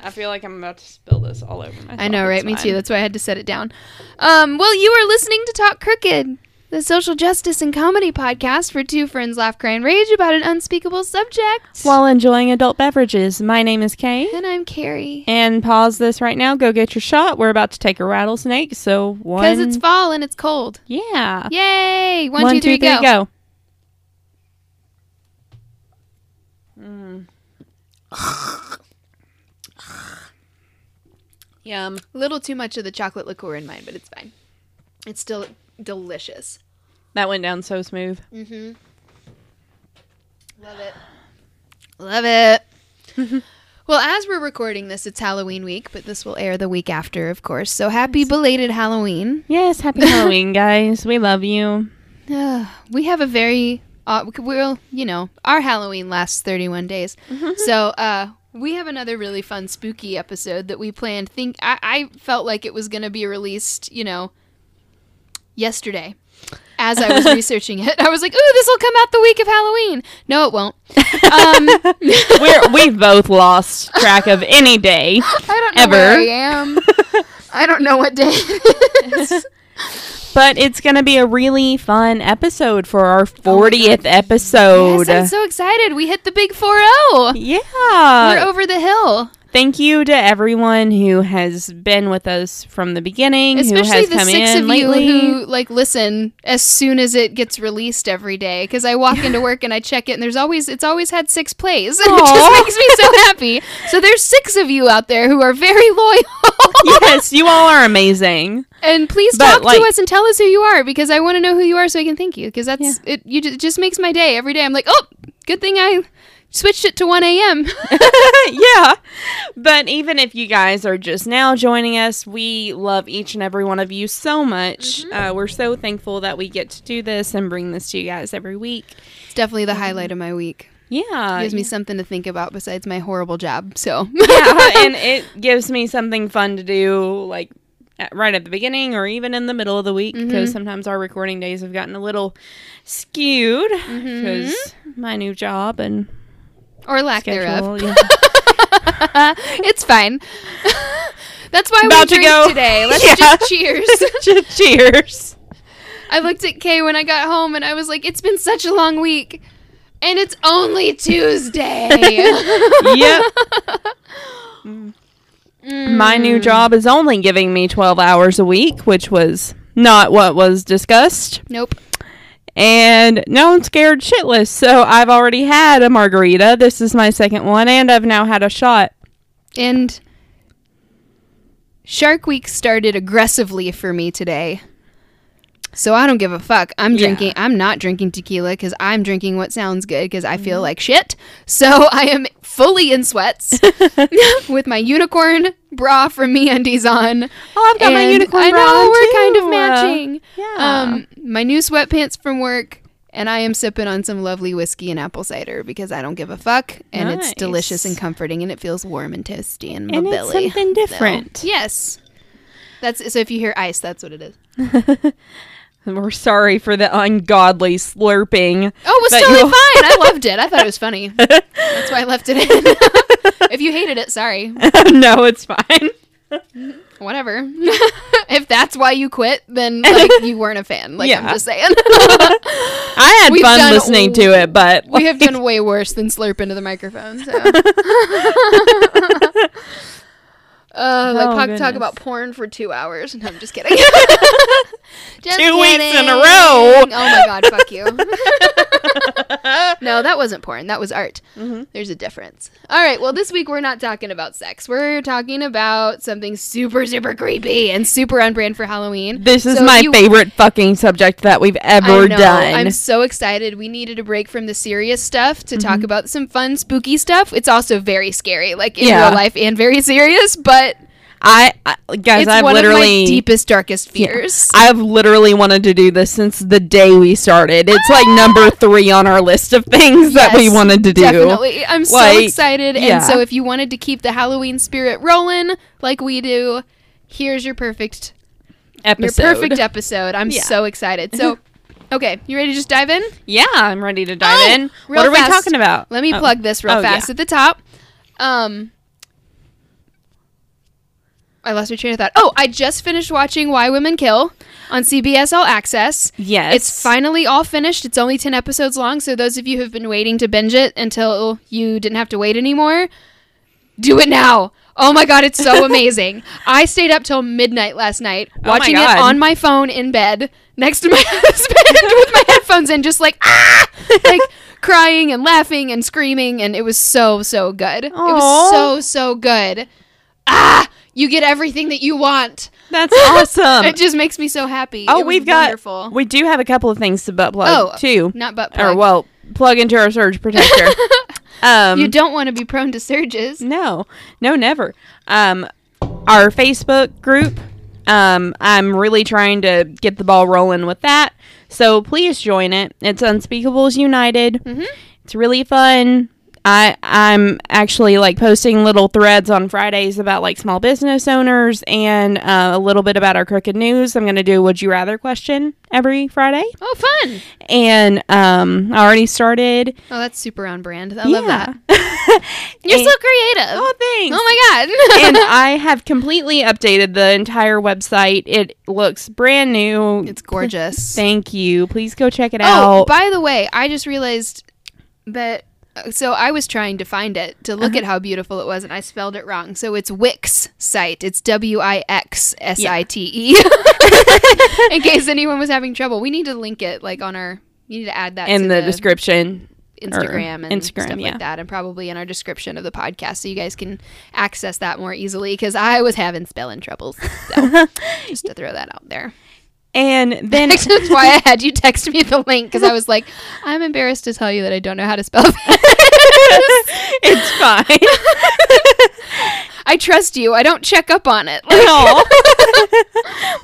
I feel like I'm about to spill this all over myself. I know, right? It's Me fine. too. That's why I had to set it down. Um, well, you are listening to Talk Crooked, the social justice and comedy podcast for two friends laugh, cry, and rage about an unspeakable subject. While enjoying adult beverages, my name is Kay. and I'm Carrie. And pause this right now. Go get your shot. We're about to take a rattlesnake. So one. Because it's fall and it's cold. yeah. Yay! One, One, two, three, go. go. Mm. Yum. A little too much of the chocolate liqueur in mine, but it's fine. It's still delicious. That went down so smooth. Mm-hmm. Love it. Love it. well, as we're recording this, it's Halloween week, but this will air the week after, of course. So happy belated Halloween. Yes, happy Halloween, guys. We love you. Uh, we have a very uh, well, you know, our Halloween lasts 31 days. so, uh we have another really fun spooky episode that we planned. Think I, I felt like it was going to be released, you know, yesterday. As I was researching it, I was like, "Ooh, this will come out the week of Halloween." No, it won't. Um, We're we've both lost track of any day. I don't know Ever. where I am. I don't know what day it is. But it's gonna be a really fun episode for our Oh fortieth episode. Yes, I'm so excited. We hit the big 4-0. yeah. We're over the hill. Thank you to everyone who has been with us from the beginning, Especially who has the come six in of lately. you who like listen as soon as it gets released every day. Because I walk into work and I check it, and there's always it's always had six plays. Aw. just makes me so happy. So there's six of you out there who are very loyal. yes, you all are amazing. And please But, talk like- to us and tell us who you are because I want to know who you are so I can thank you. Because that's Yeah. it. You it just makes my day every day. I'm like, oh, good thing I switched it to 1 a.m. yeah. But even if you guys are just now joining us, we love each and every one of you so much. Mm-hmm. Uh, we're so thankful that we get to do this and bring this to you guys every week. it's definitely the highlight of my week. Yeah. It gives me something to think about besides my horrible job. So yeah, and it gives me something fun to do, like at, right at the beginning or even in the middle of the week, because Mm-hmm. sometimes our recording days have gotten a little skewed because Mm-hmm. my new job and or lack thereof. Yeah. it's fine. That's why About we to drink go. today. Let's Yeah. just cheers. Cheers. I looked at Kay when I got home and I was like, it's been such a long week. And it's only Tuesday. yep. My new Mm. job is only giving me 12 hours a week, which was not what was discussed. nope. And now I'm scared shitless. So I've already had a margarita. This is my second one, and I've now had a shot. And Shark Week started aggressively for me today. So I don't give a fuck. I'm Yeah. drinking. I'm not drinking tequila because I'm drinking what sounds good because I Mm-hmm. feel like shit. So I am fully in sweats with my unicorn bra from MeUndies on. Oh, I've got my And unicorn I bra know on, we're kind of matching. yeah. Um, my new sweatpants from work, and I am sipping on some lovely whiskey and apple cider because I don't give a fuck, and it's delicious and comforting, and it feels warm and toasty in my And it's belly. something different. So, yes, that's so. If you hear ice, that's what it is. We're sorry for the ungodly slurping. Oh, it was totally fine. I loved it. I thought it was funny. That's why I left it in. If you hated it, sorry. no, it's fine. Whatever. if that's why you quit, then like you weren't a fan. Like I'm just saying. I had We've fun listening to it, but we have done way worse than slurp into the microphone. So. Uh, like Oh, talk, talk about porn for two hours. No, I'm just kidding. Just Two weeks in a row. Oh my god, fuck you. no, that wasn't porn. That was art. Mhm. There's a difference. All right. Well, this week we're not talking about sex. We're talking about something super, super creepy and super on brand for Halloween. This is So my you- favorite fucking subject that we've I ever know. done. I'm so excited. We needed a break from the serious stuff to Mm-hmm. talk about some fun, spooky stuff. It's also very scary, like in Yeah. real life, and very serious. But I, I guys, it's I've literally deepest, darkest fears. I've literally wanted to do this since the day we started. It's like number three on our list of things that we wanted to do. Definitely. I'm so excited. yeah. And so if you wanted to keep the Halloween spirit rolling like we do, here's your perfect Episode. your perfect episode. I'm Yeah. so excited. So okay, you ready to just dive in? Yeah, I'm ready to dive Oh, in. What are fast. we talking about? Let me Oh. plug this real Oh, fast yeah. at the top. Um I lost my train of thought. Oh, I just finished watching Why Women Kill on CBS All Access. Yes. It's finally all finished. It's only 10 episodes long, so those of you who've been waiting to binge it until you didn't have to wait anymore, do it now. Oh my god, it's so amazing. I stayed up till midnight last night Oh watching it on my phone in bed next to my husband with my headphones in just like ah like crying and laughing and screaming and it was so so good. It was so so good. Ah, you get everything that you want. That's awesome. it just makes me so happy. oh, we've got. wonderful. We do have a couple of things to butt plug Oh, too. not butt Or plug. well, plug into our surge protector. um, you don't want to be prone to surges. No, no, never. Um, our Facebook group. Um, I'm really trying to get the ball rolling with that. So please join it. It's Unspeakables United. Mhm. It's really fun. I I'm actually like posting little threads on Fridays about like small business owners and uh, a little bit about our crooked news. I'm gonna do a would you rather question every Friday, Oh, fun. and um, I already started. Oh, that's super on brand. I love that. You're And- so creative. Oh, thanks. Oh my god. and I have completely updated the entire website. It looks brand new. it's gorgeous. Thank you. Please go check it out. Oh, out. by the way, I just realized that. So I was trying to find it to Uh-huh. look at how beautiful it was, and I spelled it wrong. So it's Wix site. It's W I X S I T E. In case anyone was having trouble, we need to link it like on our. You need to add that in to the, description. Instagram and Instagram, stuff yeah. like that, and probably in our description of the podcast, so you guys can access that more easily. Because I was having spelling troubles, so just to throw that out there. And then That's why I had you text me the link because I was like, I'm embarrassed to tell you that I don't know how to spell. it's fine. I trust you. I don't check up on it. No.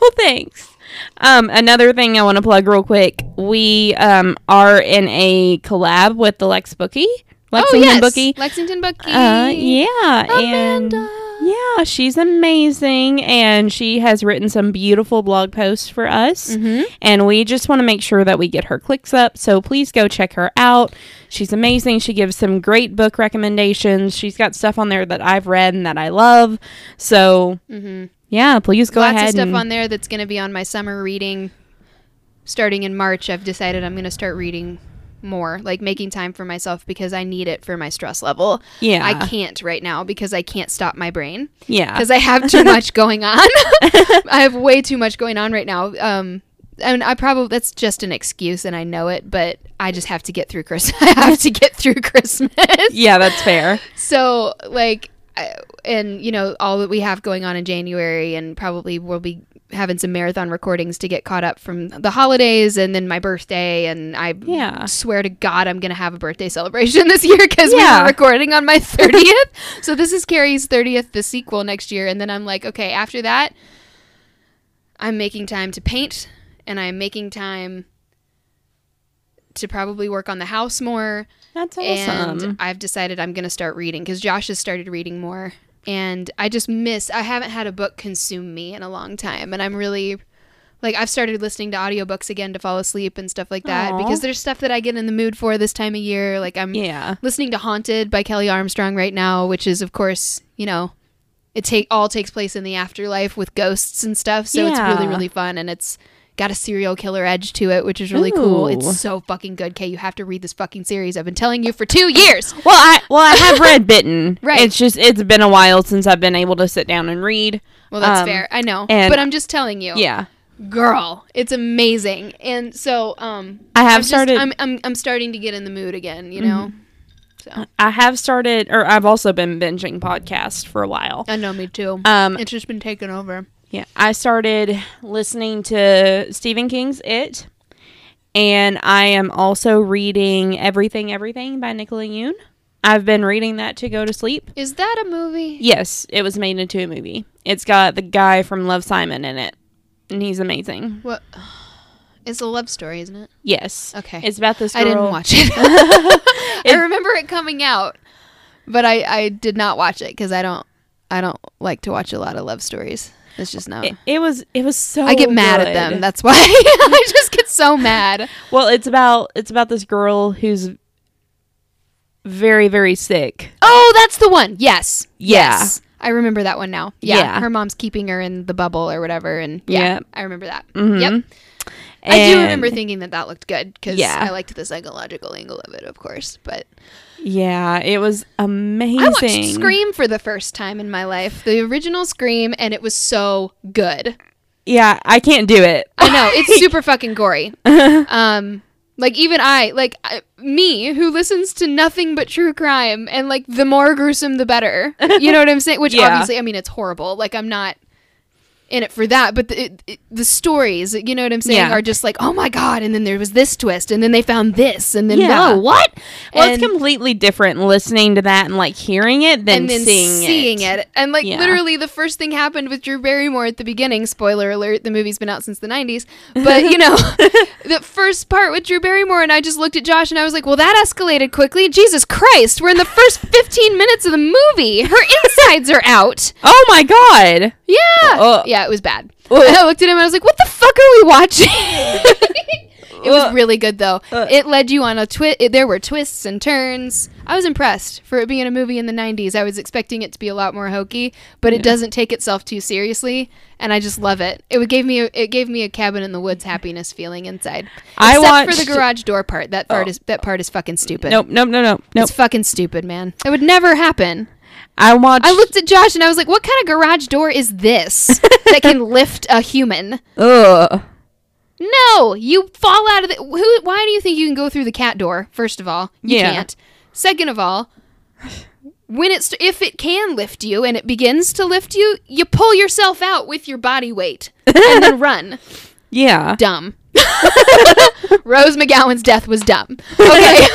well, thanks. Um, another thing I want to plug real quick. We um are in a collab with the Lex Bookie. Lexington oh yes, Bookie. Lexington Bookie. Uh, yeah, and Amanda. Yeah, she's amazing, and she has written some beautiful blog posts for us. Mhm. And we just want to make sure that we get her clicks up. So please go check her out. She's amazing. She gives some great book recommendations. She's got stuff on there that I've read and that I love. So Mhm. yeah, please go Lots ahead of stuff on there that's going to be on my summer reading. Starting in March, I've decided I'm going to start reading more, like making time for myself because I need it for my stress level. yeah, I can't right now because I can't stop my brain. yeah, because I have too much going on. I have way too much going on right now. Um, and I probably that's just an excuse, and I know it, but I just have to get through Christmas. I have to get through Christmas. yeah, that's fair. So like, I, and you know all that we have going on in January, and probably we'll be having some marathon recordings to get caught up from the holidays and then my birthday and I Yeah. swear to God I'm gonna have a birthday celebration this year because we Yeah. were recording on my 30th. so this is Carrie's 30th, the sequel next year, and then I'm like, okay, after that, I'm making time to paint and I'm making time to probably work on the house more That's awesome. and I've decided I'm going to start reading because Josh has started reading more, and I just miss. I haven't had a book consume me in a long time, and I'm really like I've started listening to audiobooks again to fall asleep and stuff like that Aw. because there's stuff that I get in the mood for this time of year. Like I'm yeah, listening to Haunted by Kelley Armstrong right now, which is of course you know it take all takes place in the afterlife with ghosts and stuff, so it's really really fun and it's. Got a serial killer edge to it, which is really cool. It's so fucking good. Kay, you have to read this fucking series. I've been telling you for two years. Well, I well I have read Bitten. Right. It's just it's been a while since I've been able to sit down and read. Well, that's Um, fair. I know. But I'm just telling you. Yeah. Girl, it's amazing. And so um I have I'm just- started I'm, I'm I'm starting to get in the mood again, you know. Mm-hmm. I have started or I've also been binging podcasts for a while. I know me too. Um it's just been taken over. Yeah, I started listening to Stephen King's It and I am also reading Everything Everything by Nicola Yoon. I've been reading that to go to sleep. Is that a movie? Yes, it was made into a movie. It's got the guy from Love Simon in it. And he's amazing. What It's a love story, isn't it? Yes. Okay. It's about this girl. I didn't watch it. I remember it coming out, but I I did not watch it cuz I don't I don't like to watch a lot of love stories. It's just not. It, it was it was so I get mad at them. That's why I just get so mad. Well, it's about it's about this girl who's very very sick. Oh, that's the one. Yes. Yeah. Yes. I remember that one now. Yeah, Yeah. her mom's keeping her in the bubble or whatever, and yeah, Yep. I remember that. Mhm. Yep, I do remember thinking that that looked good because Yeah. I liked the psychological angle of it, of course. But Yeah, it was amazing. I watched Scream for the first time in my life, the original Scream, and it was so good. Yeah, I can't do it. I know it's super fucking gory. Um, like even I, like I, me, who listens to nothing but true crime, and like the more gruesome, the better. You know what I'm saying? Which Yeah. obviously, I mean, it's horrible. Like I'm not in it for that, but the it, it- the stories, you know what I'm saying, Yeah. are just like, oh my god, and then there was this twist, and then they found this, and then Yeah. whoa, what? Well, and, it's completely different listening to that and like hearing it than, and then seeing, seeing it. it. And like Yeah. literally the first thing happened with Drew Barrymore at the beginning. Spoiler alert, the movie's been out since the 90s. But you know, the first part with Drew Barrymore and I just looked at Josh and I was like, "Well, that escalated quickly. Jesus Christ. We're in the first 15 minutes of the movie. Her insides are out." Oh my god! Yeah. Ugh. yeah, it was bad. And I looked at him and I was like, "What the fuck are we watching?" It was really good though. Ugh. It led you on a twist. There were twists and turns. I was impressed for it being a movie in the '90s. I was expecting it to be a lot more hokey, but it doesn't take itself too seriously, and I just love it. It gave me a, it gave me a cabin in the woods happiness feeling inside. I Except for the garage door part. That part Oh. is that part is fucking stupid. Nope, nope, no, no, nope. It's fucking stupid, man. It would never happen. I watched. I looked at Josh and I was like, "What kind of garage door is this that can lift a human?" Ugh. No, you fall out of the. Who? Why do you think you can go through the cat door? First of all, you Yeah. can't. Second of all, when it's if it can lift you and it begins to lift you, you pull yourself out with your body weight and then run. Yeah. Dumb. Rose McGowan's death was dumb. Okay.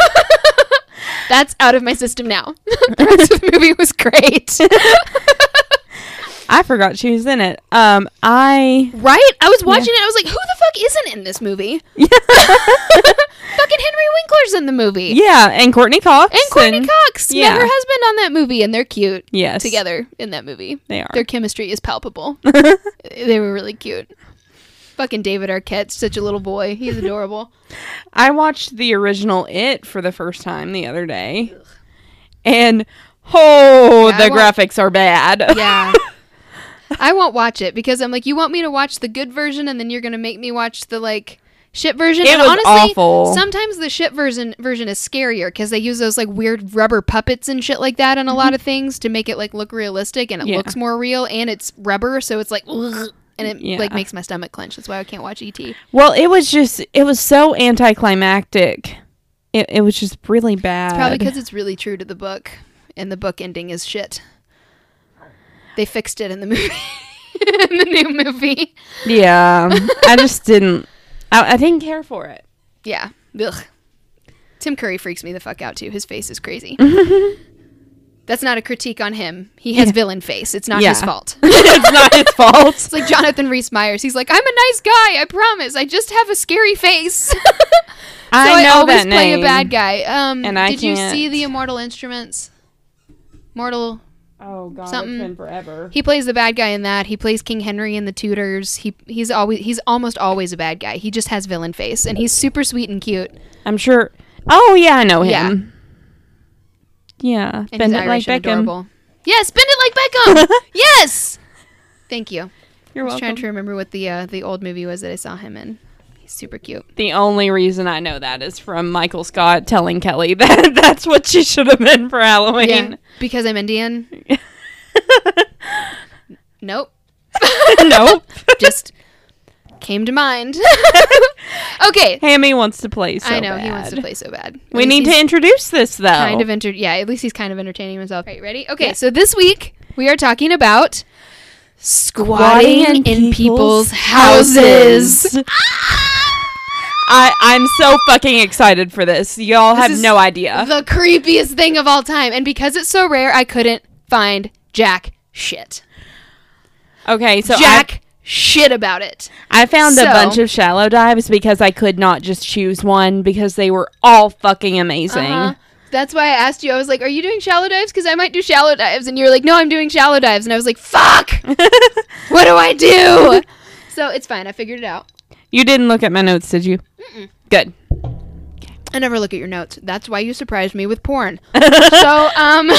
That's out of my system now. the rest of the movie was great. I forgot she was in it. Um, I Right? I was watching it. I was like, who the fuck isn't in this movie? Fucking Henry Winkler's in the movie. yeah, and Courteney Cox And Courteney Cox yeah. met her husband on that movie, and they're cute Yes, together in that movie. they are. Their chemistry is palpable. they were really cute. Fucking David Arquette, such a little boy. He's adorable. I watched the original It for the first time the other day, and oh, Yeah, the graphics are bad. Yeah. I won't watch it because I'm like, you want me to watch the good version, and then you're gonna make me watch the like shit version. It and was honestly, awful. sometimes the shit version version is scarier because they use those like weird rubber puppets and shit like that in a lot of things to make it like look realistic, and it Mm-hmm. Yeah. looks more real, and it's rubber, so it's like. ugh, and it Yeah. like makes my stomach clench. That's why I can't watch ET. Well, it was just it was so anticlimactic. It it was just really bad. Probably because it's really true to the book, and the book ending is shit. They fixed it in the movie, in the new movie. yeah, I just didn't. I, I didn't care for it. Yeah. Ugh. Tim Curry freaks me the fuck out too. His face is crazy. That's not a critique on him. He has Yeah. villain face. It's not Yeah. his fault. it's not his fault. It's like Jonathan Rhys Meyers. He's like, I'm a nice guy. I promise. I just have a scary face. so I know always that play name. a bad guy. Um, And I did you can't- see the Immortal Instruments? Mortal. Oh god, Something- it's been forever. He plays the bad guy in that. He plays King Henry in the Tudors. He he's always he's almost always a bad guy. He just has villain face, and he's super sweet and cute. I'm sure. Oh yeah, I know him. Yeah, And bend it Irish like Beckham. adorable. Yes, bend it like Beckham. yes. Thank you. You're I was welcome. trying to remember what the uh, the old movie was that I saw him in. He's super cute. The only reason I know that is from Michael Scott telling Kelly that that's what she should have been for Halloween. Yeah, Because I'm Indian. nope. nope. Just came to mind. okay. Hammy wants to play so I know he wants to play so bad. At We need to introduce this though. kind of enter- yeah, at least he's kind of entertaining himself. Right, ready? Okay, so this week we are talking about squatting in, people's, houses. I I'm so fucking excited for this. Y'all This have no idea. The creepiest thing of all time. And because it's so rare, I couldn't find jack shit. Okay, so jack shit about it. I, found a bunch of shallow dives because I could not just choose one because they were all fucking amazing. Uh-huh. That's why I asked you. I was like, "Are you doing shallow dives? Because I might do shallow dives." And you were like, "No, I'm doing shallow dives." And I was like, "Fuck! what do I do?" so it's fine. I figured it out. You didn't look at my notes, did you? Good. I never look at your notes. That's why you surprised me with porn. so, um,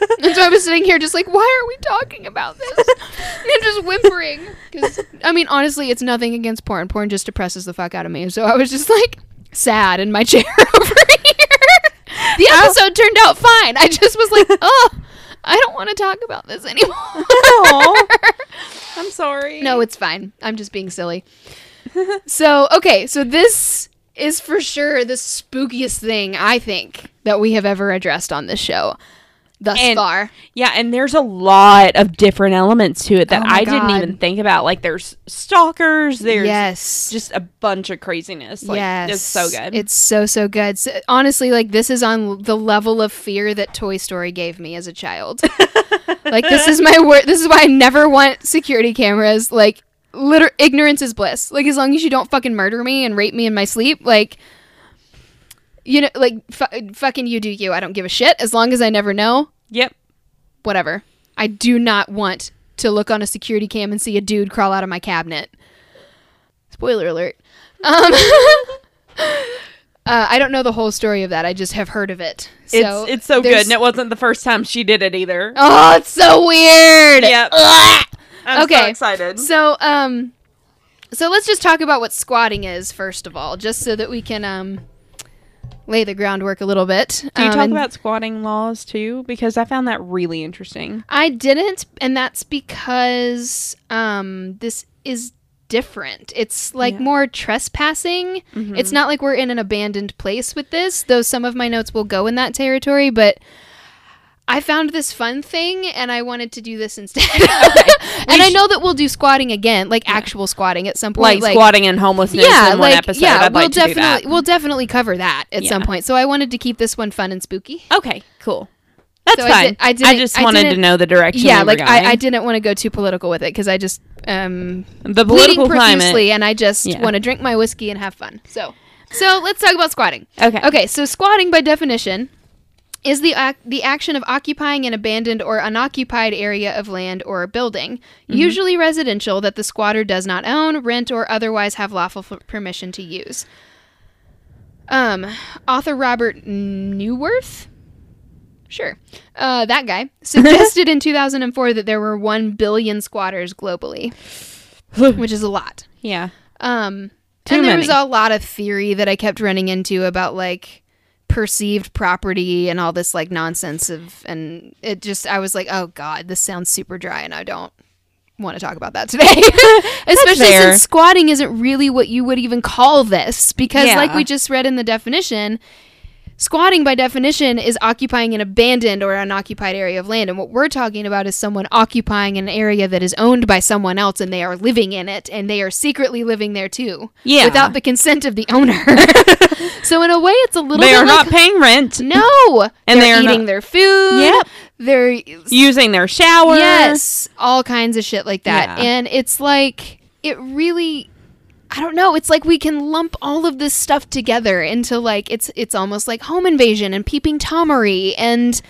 and so I was sitting here just like, why are we talking about this? and just whimpering. Because, I mean, honestly, it's nothing against porn. Porn just depresses the fuck out of me. So I was just like sad in my chair over here. The episode turned out fine. I just was like, oh, I don't want to talk about this anymore. I'm sorry. No, it's fine. I'm just being silly. so, okay, so this is for sure the spookiest thing I think that we have ever addressed on this show thus And- far. Yeah, and there's a lot of different elements to it that Oh I didn't even think about. Like there's stalkers, there's yes. just a bunch of craziness. Like yes. it's so good. It's so so good. So, honestly, like this is on the level of fear that Toy Story gave me as a child. like this is my word. This is why I never want security cameras. Like liter- ignorance is bliss. Like as long as you don't fucking murder me and rape me in my sleep, like you know, like fu- fucking you do you. I don't give a shit as long as I never know. yep. Whatever. I do not want to look on a security cam and see a dude crawl out of my cabinet. Spoiler alert. Um, uh, I don't know the whole story of that. I just have heard of it. So it's it's so good, and it wasn't the first time she did it either. Oh, it's so weird. Yep. Ugh. I'm okay. so excited. So, um, so let's just talk about what squatting is first of all, just so that we can um lay the groundwork a little bit. Do you Um, talk about squatting laws too? Because I found that really interesting. I didn't, and that's because um this is different. It's like Yeah. more trespassing. Mhm. It's not like we're in an abandoned place with this, though some of my notes will go in that territory, but I found this fun thing and I wanted to do this instead. and I know that we'll do squatting again, like actual squatting at some point. like, squatting and homelessness yeah, in one like episode. yeah, I'd we'll like to definitely we'll definitely cover that at some point. So I wanted to keep this one fun and spooky. Okay, cool. That's So I fine. did- I I, didn't- just I wanted to didn't- know the direction. yeah, we like I, I didn't want to go too political with it because I just um the political climate. profusely and I just Yeah. want to drink my whiskey and have fun. So so let's talk about squatting. Okay. Okay, so squatting by definition is the ac- the action of occupying an abandoned or unoccupied area of land or building, usually residential that the squatter does not own, rent, or otherwise have lawful f- permission to use. Um, author Robert Neuwirth, sure, uh, that guy suggested in 2004 that there were one billion squatters globally, which is a lot. Yeah. Um, Too and there was a lot of theory that I kept running into about like perceived property and all this like nonsense of, and it just I was like, oh god, this sounds super dry, and I don't want to talk about that today. Especially since squatting isn't really what you would even call this, because like we just read in the definition. Squatting, by definition, is occupying an abandoned or unoccupied area of land. And what we're talking about is someone occupying an area that is owned by someone else and they are living in it and they are secretly living there too. Yeah. Without the consent of the owner. so, in a way, it's a little They bit are not paying rent, No. And they're they eating not- their food. Yep. They're. using their shower. Yes. All kinds of shit like that. Yeah. And it's like, it really. I don't know. It's like we can lump all of this stuff together into like it's it's almost like home invasion and peeping tomery and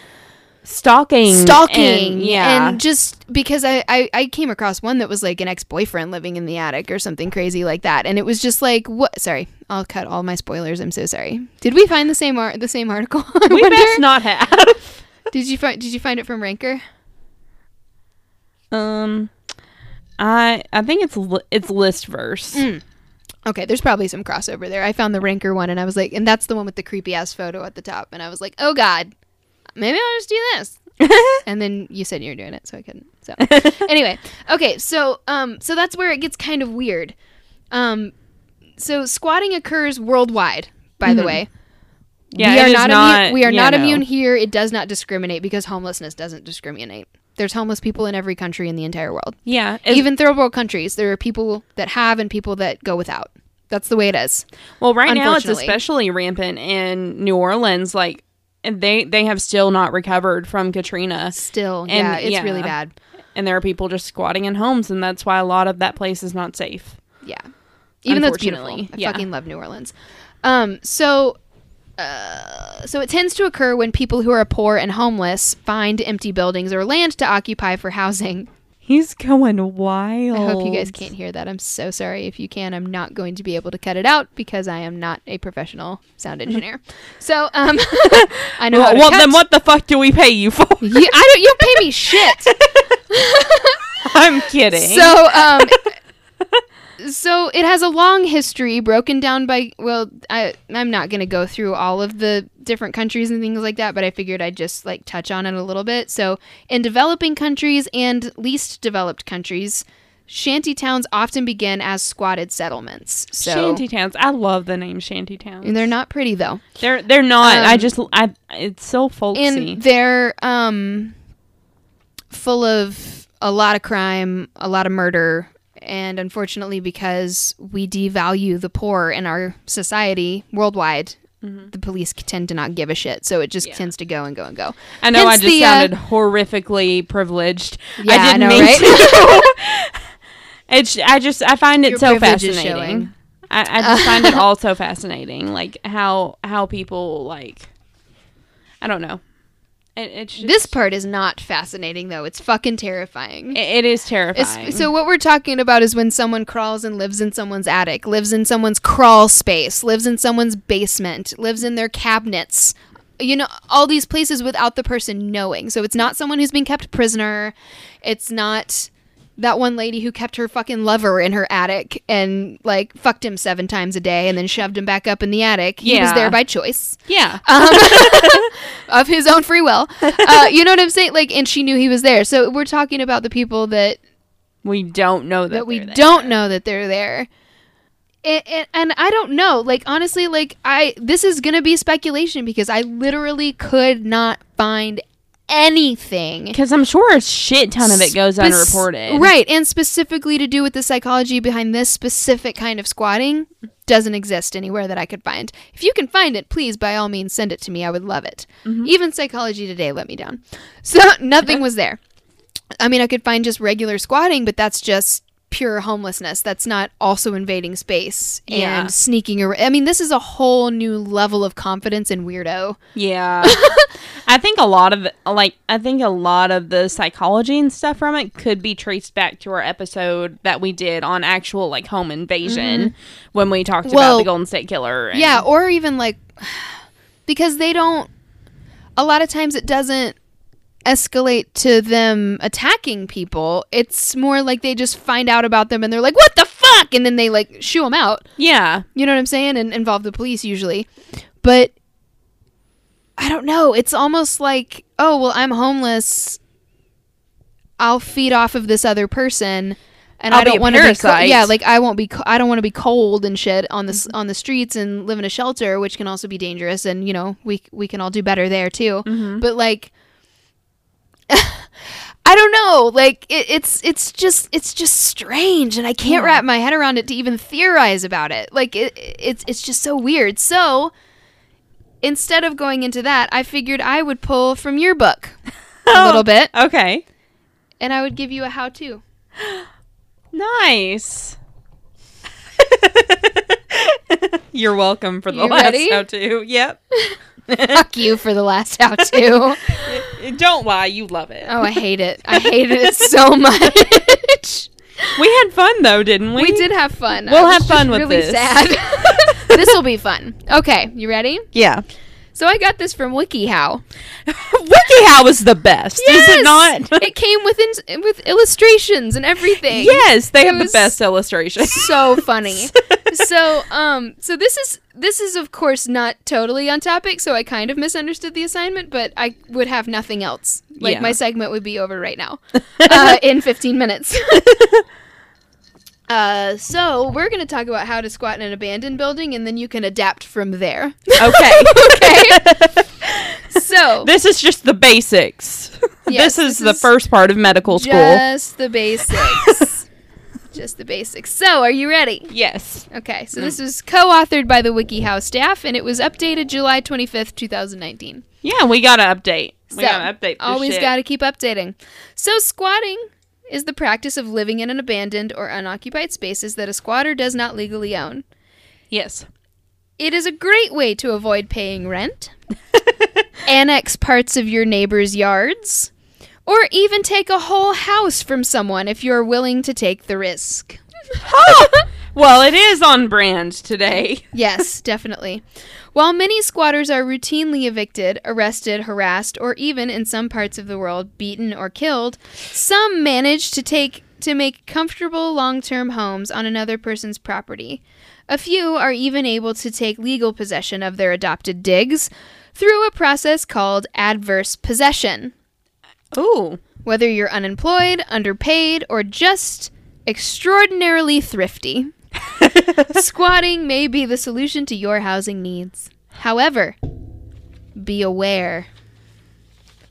Stalking. stalking and- yeah. and just because I, I I came across one that was like an ex-boyfriend living in the attic or something crazy like that and it was just like what sorry I'll cut all my spoilers I'm so sorry did we find the same ar- the same article we wonder? best not have. did you find did you find it from Ranker Um, I I think it's li- it's Listverse. Mm. Okay there's probably some crossover there. I found the Ranker one and I was like and that's the one with the creepy ass photo at the top. And I was like oh god maybe I'll just do this. And then you said you were doing it so i couldn't. So anyway okay so um so that's where it gets kind of weird. Um so squatting occurs worldwide by the Mhm. way. Yeah, we are not, not- immune we are not no. immune here. It does not discriminate because homelessness doesn't discriminate. There's homeless people in every country in the entire world. Yeah, even third world countries there are people that have and people that go without that's the way it is well, right now it's especially rampant in New Orleans. Like, and they they have still not recovered from Katrina, still And, yeah it's yeah. really bad and there are people just squatting in homes, and that's why a lot of that place is not safe. Yeah. Even though it's beautiful. I yeah. fucking love New Orleans. Um, so uh, so it tends to occur when people who are poor and homeless find empty buildings or land to occupy for housing. He's going wild. I hope you guys can't hear that. I'm so sorry. If you can, I'm not going to be able to cut it out because I am not a professional sound engineer. So, um, I know. Well, well, then what the fuck do we pay you for? You, I don't. You don't pay me shit. I'm kidding. So, um, so it has a long history broken down by. Well, I I'm not gonna go through all of the different countries and things like that, but I figured I'd just like touch on it a little bit. So, in developing countries and least developed countries. Shanty towns often begin as squatted settlements. So shanty towns. I love the name shanty towns. and they're not pretty though. They're they're not. I Um, just I it's so folksy. and they're um full of a lot of crime, a lot of murder, and unfortunately because we devalue the poor in our society worldwide, the police tend to not give a shit. So it just Yeah. tends to go and go and go. I know I just the, uh, sounded horrifically privileged. Yeah, I I didn't know, mean right? to. it's I just I find it Your so fascinating. I, I just find it all so fascinating, like how how people like. I don't know. It, it's just, This part is not fascinating though. It's fucking terrifying. it, it is It's- terrifying. so what we're talking about is when someone crawls and lives in someone's attic, lives in someone's crawl space, lives in someone's basement, lives in their cabinets. You know, all these places without the person knowing. So it's not someone who's been kept prisoner. It's not that one lady who kept her fucking lover in her attic and like fucked him seven times a day and then shoved him back up in the attic. He was there by choice yeah, um, of his own free will. Uh, you know what I'm saying? Like, and she knew he was there. So we're talking about the people that we don't know that, that we they're there. don't know that they're there. And, and, and I don't know. Like honestly, like I this is gonna be speculation because I literally could not find anything. because I'm sure a shit ton of it goes Spec- unreported. Right, and specifically to do with the psychology behind this specific kind of squatting doesn't exist anywhere that I could find. If you can find it, please by all means send it to me. I would love it. Mm-hmm. Even Psychology Today let me down. So nothing was there. I mean, I could find just regular squatting, but that's just pure homelessness. That's not also invading space and Yeah. sneaking around. I mean, this is a whole new level of confidence and weirdo. Yeah. I think a lot of like I think a lot of the psychology and stuff from it could be traced back to our episode that we did on actual like home invasion when we talked Mm-hmm. Well, about the Golden State Killer. and- Yeah, or even like because they don't a lot of times it doesn't escalate to them attacking people. It's more like they just find out about them and they're like, "What the fuck?" and then they like shoo them out. Yeah. You know what I'm saying? And involve the police usually. But I don't know. It's almost like, "Oh, well, I'm homeless. I'll feed off of this other person." And I'll I don't want to be co- yeah, like I won't be co- I don't want to be cold and shit on the s on the streets and live in a shelter, which can also be dangerous. And you know we we can all do better there too. But like, I don't know. Like it, it's it's just it's just strange, and I can't Yeah. wrap my head around it to even theorize about it. Like it, it's it's just so weird. So instead of going into that, I figured I would pull from your book a little bit, Okay. and I would give you a how-to. Nice. You're welcome for the You last ready? how to. Yep. Fuck you for the last how-to. Don't lie, you love it. Oh, I hate it. I hated it so much. We had fun though, didn't we? We did have fun. We'll have fun with really this. Sad. this will be fun. Okay, you ready? Yeah. So I got this from WikiHow. WikiHow is the best, is it not? it came with in- with illustrations and everything. yes, they It have the best illustrations. so funny. so um so this is this is of course not totally on topic, so I kind of misunderstood the assignment, but I would have nothing else. Like Yeah. my segment would be over right now. Uh, in 15 minutes. Uh, so we're gonna talk about how to squat in an abandoned building, and then you can adapt from there. Okay. okay. So this is just the basics. Yes, this is this the is first part of medical school. just the basics. just the basics. So, are you ready? Yes. Okay, so this was co-authored by the WikiHow staff, and it was updated July 25th, 2019. Yeah, we gotta update. We So, gotta update. This Always got to keep updating. So, squatting is the practice of living in an abandoned or unoccupied spaces that a squatter does not legally own. Yes. It is a great way to avoid paying rent, annex parts of your neighbor's yards, or even take a whole house from someone if you're willing to take the risk. Well, it is on brand today. Yes, definitely. While many squatters are routinely evicted, arrested, harassed, or even in some parts of the world beaten or killed, some manage to take to make comfortable long-term homes on another person's property. A few are even able to take legal possession of their adopted digs through a process called adverse possession. Ooh. Whether you're unemployed, underpaid, or just extraordinarily thrifty, squatting may be the solution to your housing needs. However, be aware.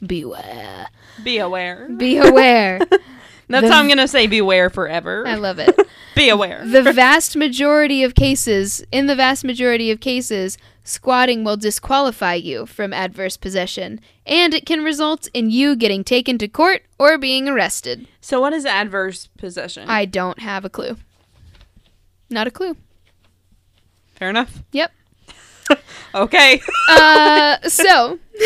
Beware. Be aware. Be aware. That's The- how I'm gonna say beware forever. I love it. Be aware. The vast majority of cases, in the vast majority of cases, squatting will disqualify you from adverse possession, and it can result in you getting taken to court or being arrested. so what is adverse possession? I don't have a clue. Not a clue. Fair enough. Yep. Okay. Uh, so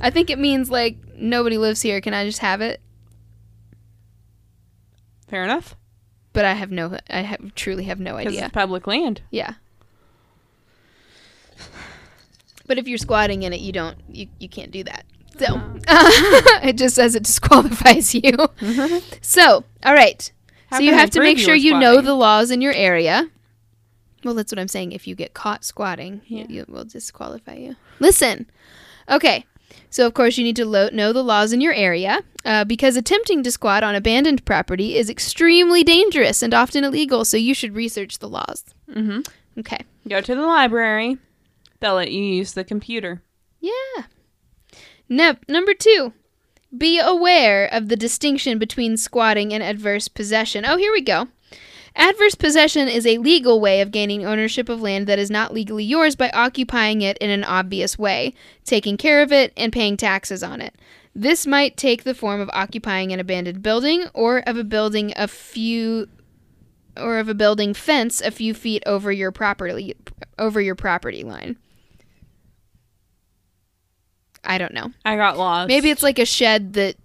I think it means like nobody lives here. Can I just have it? Fair enough. But I have no. I have, truly have no idea. it's public land. Yeah. But if you're squatting in it, you don't. You you can't do that. So it just says it disqualifies you. So all right. How so you have to make sure you know the laws in your area. Well, that's what I'm saying. If you get caught squatting, Yeah. you, will disqualify you. Listen. Okay. So, of course, you need to lo- know the laws in your area uh, because attempting to squat on abandoned property is extremely dangerous and often illegal, so you should research the laws. Mm-hmm. Okay. Go to the library. They'll let you use the computer. Yeah. No, number two, be aware of the distinction between squatting and adverse possession. Oh, here we go. Adverse possession is a legal way of gaining ownership of land that is not legally yours by occupying it in an obvious way, taking care of it, and paying taxes on it. This might take the form of occupying an abandoned building or of a building a few or of a building fence a few feet over your property over your property line. I don't know. I got lost. Maybe it's like a shed that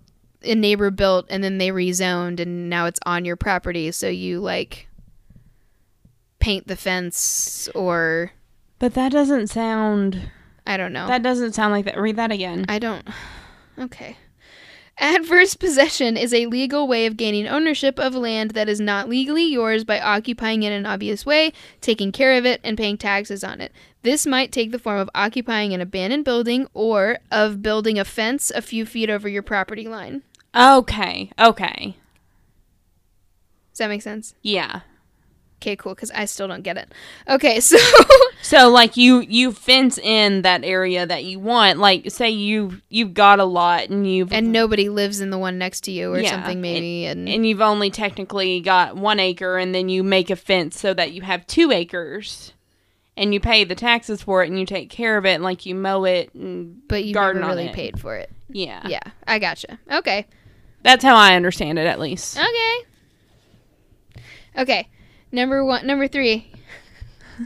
a neighbor built and then they rezoned and now it's on your property so you like paint the fence or But that doesn't sound. I don't know. That doesn't sound like that. Read that again. I don't Okay. Adverse possession is a legal way of gaining ownership of land that is not legally yours by occupying it in an obvious way, taking care of it, and paying taxes on it. This might take the form of occupying an abandoned building or of building a fence a few feet over your property line. Okay. Okay. Does that make sense? Yeah. Okay, cool, because I still don't get it. Okay, so So like you you fence in that area that you want. Like say you you've got a lot and you've and nobody lives in the one next to you or Yeah, something maybe and, and you've only technically got one acre and then you make a fence so that you have two acres and you pay the taxes for it and you take care of it and like you mow it and but you garden never really paid for it. yeah. Yeah, I gotcha. Okay. That's how I understand it at least. Okay. Okay. Number one number three.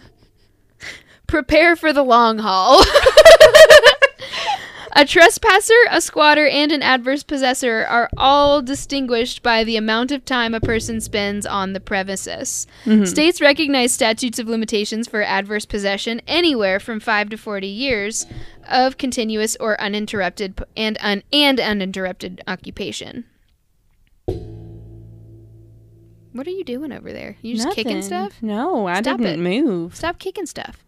Prepare for the long haul. a trespasser, a squatter, and an adverse possessor are all distinguished by the amount of time a person spends on the premises. Mm-hmm. States recognize statutes of limitations for adverse possession anywhere from 5 to 40 years of continuous or uninterrupted and un- and uninterrupted occupation. What are you doing over there? You just kicking stuff? No, I Stop didn't it. move. Stop kicking stuff.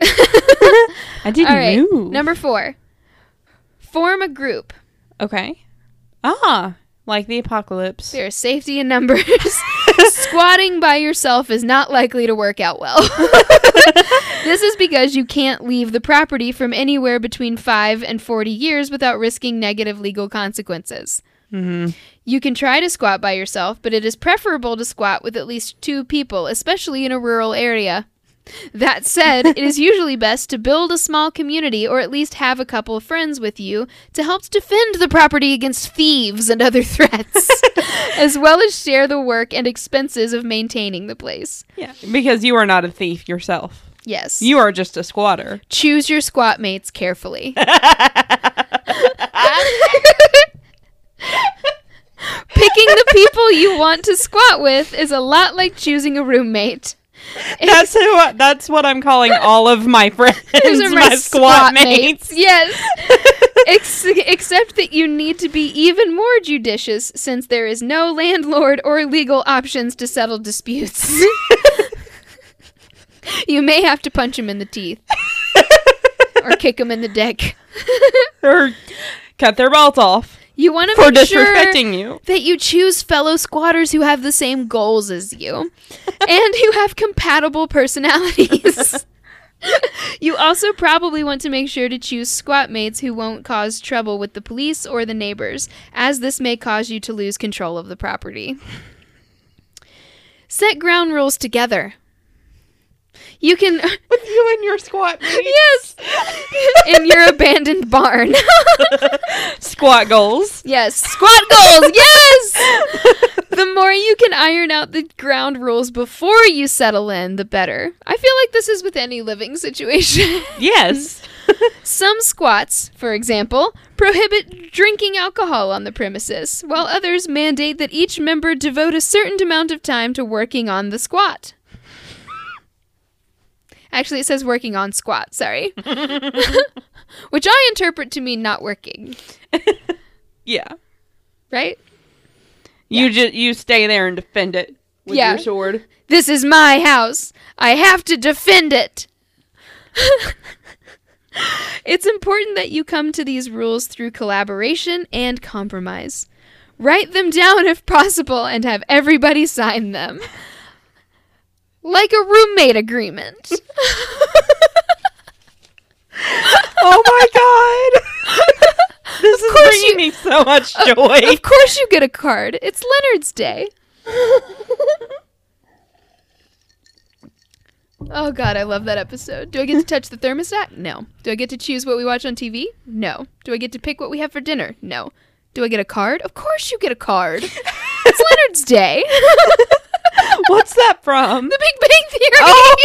I didn't All right. move. Number 4. Form a group. okay. Ah, like the apocalypse. There is safety in numbers. Squatting by yourself is not likely to work out well. this is because you can't leave the property from anywhere between 5 and 40 years without risking negative legal consequences. Hmm You can try to squat by yourself, but it is preferable to squat with at least two people, especially in a rural area. That said, it is usually best to build a small community or at least have a couple of friends with you to help defend the property against thieves and other threats, as well as share the work and expenses of maintaining the place. Yeah, because you are not a thief yourself. Yes. You are just a squatter. choose your squat mates carefully. Picking the people you want to squat with is a lot like choosing a roommate. That's who. That's what I'm calling all of my friends. Are my, squat mates. Yes. Ex- except that you need to be even more judicious since there is no landlord or legal options to settle disputes. you may have to punch him in the teeth or kick him in the dick. or cut their balls off You want to for make sure disrespecting you. that you choose fellow squatters who have the same goals as you and who have compatible personalities. you also probably want to make sure to choose squat mates who won't cause trouble with the police or the neighbors, as this may cause you to lose control of the property. Set ground rules together. You can, With you and your squat mates. yes, in your abandoned barn. Squat goals. Yes, squat goals. Yes. the more you can iron out the ground rules before you settle in, the better. I feel like this is with any living situation. Yes. Some squats, for example, prohibit drinking alcohol on the premises, while others mandate that each member devote a certain amount of time to working on the squat. Actually, it says working on squat, sorry. Which I interpret to mean not working, yeah. right? You just you stay there and defend it with Yeah. your sword. This is my house. I have to defend it. it's important that you come to these rules through collaboration and compromise. Write them down if possible and have everybody sign them. Like a roommate agreement. Oh my god. this is course bringing you- me so much joy. of course, you get a card. It's Leonard's Day. Oh god, I love that episode. Do I get to touch the thermostat? No. Do I get to choose what we watch on TV? No. Do I get to pick what we have for dinner? No. Do I get a card? Of course you get a card. it's Leonard's Day. What's that from? the Big Bang Theory. Oh.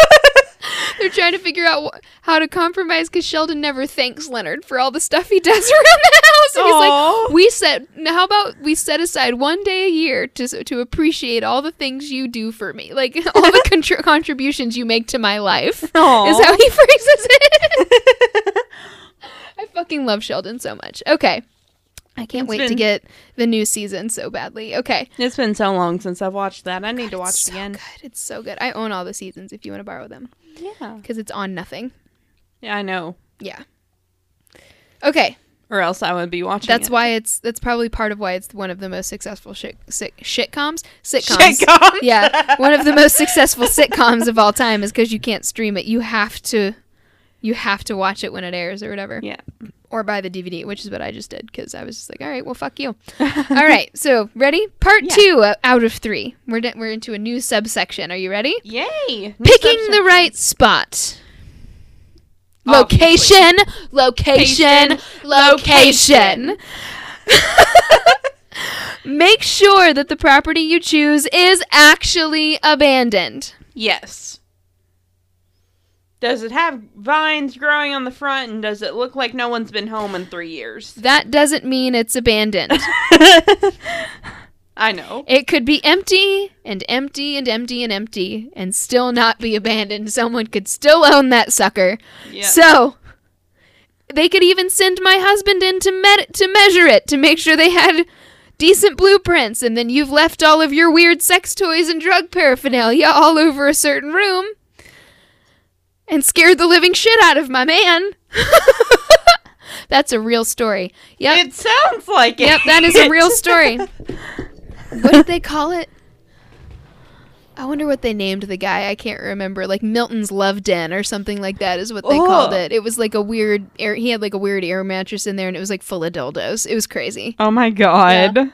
They're trying to figure out wh- how to compromise because Sheldon never thanks Leonard for all the stuff he does around the house. And he's like, "We said, now how about we set aside one day a year to to appreciate all the things you do for me, like all the contr- contributions you make to my life." Aw. Is how he phrases it. I fucking love Sheldon so much. Okay. I can't It's wait to get the new season so badly. Okay. It's been so long since I've watched that. I need to watch It's it so again. good. It's so good. I own all the seasons if you want to borrow them Yeah. because it's on nothing. Yeah, I know. Yeah. Okay. Or else I would be watching That's it. why it's that's probably part of why it's one of the most successful shit sit, shitcoms sitcoms. Sitcoms. yeah, one of the most successful sitcoms of all time is because you can't stream it. You have to, you have to watch it when it airs or whatever. Yeah. Or buy the DVD, which is what I just did because I was just like, all right, well, fuck you. all right, so ready? Part Yeah. two uh, out of three. We're d- we're into a new subsection. Are you ready? Yay. New Picking the right spot. Obviously. Location, location, location. Make sure that the property you choose is actually abandoned. Yes. Does it have vines growing on the front and does it look like no one's been home in three years? That doesn't mean it's abandoned. I know. it could be empty and empty and empty and empty and still not be abandoned. Someone could still own that sucker. Yeah. So they could even send my husband in to med- to measure it to make sure they had decent blueprints and then you've left all of your weird sex toys and drug paraphernalia all over a certain room and scared the living shit out of my man. That's a real story. Yep. it sounds like it. Yep, that is a real story. what did they call it? I wonder what they named the guy. I can't remember. Like Milton's Love Den or something like that is what they oh. called it. It was like a weird air. He had like a weird air mattress in there, and it was like full of dildos. It was crazy. Oh my god.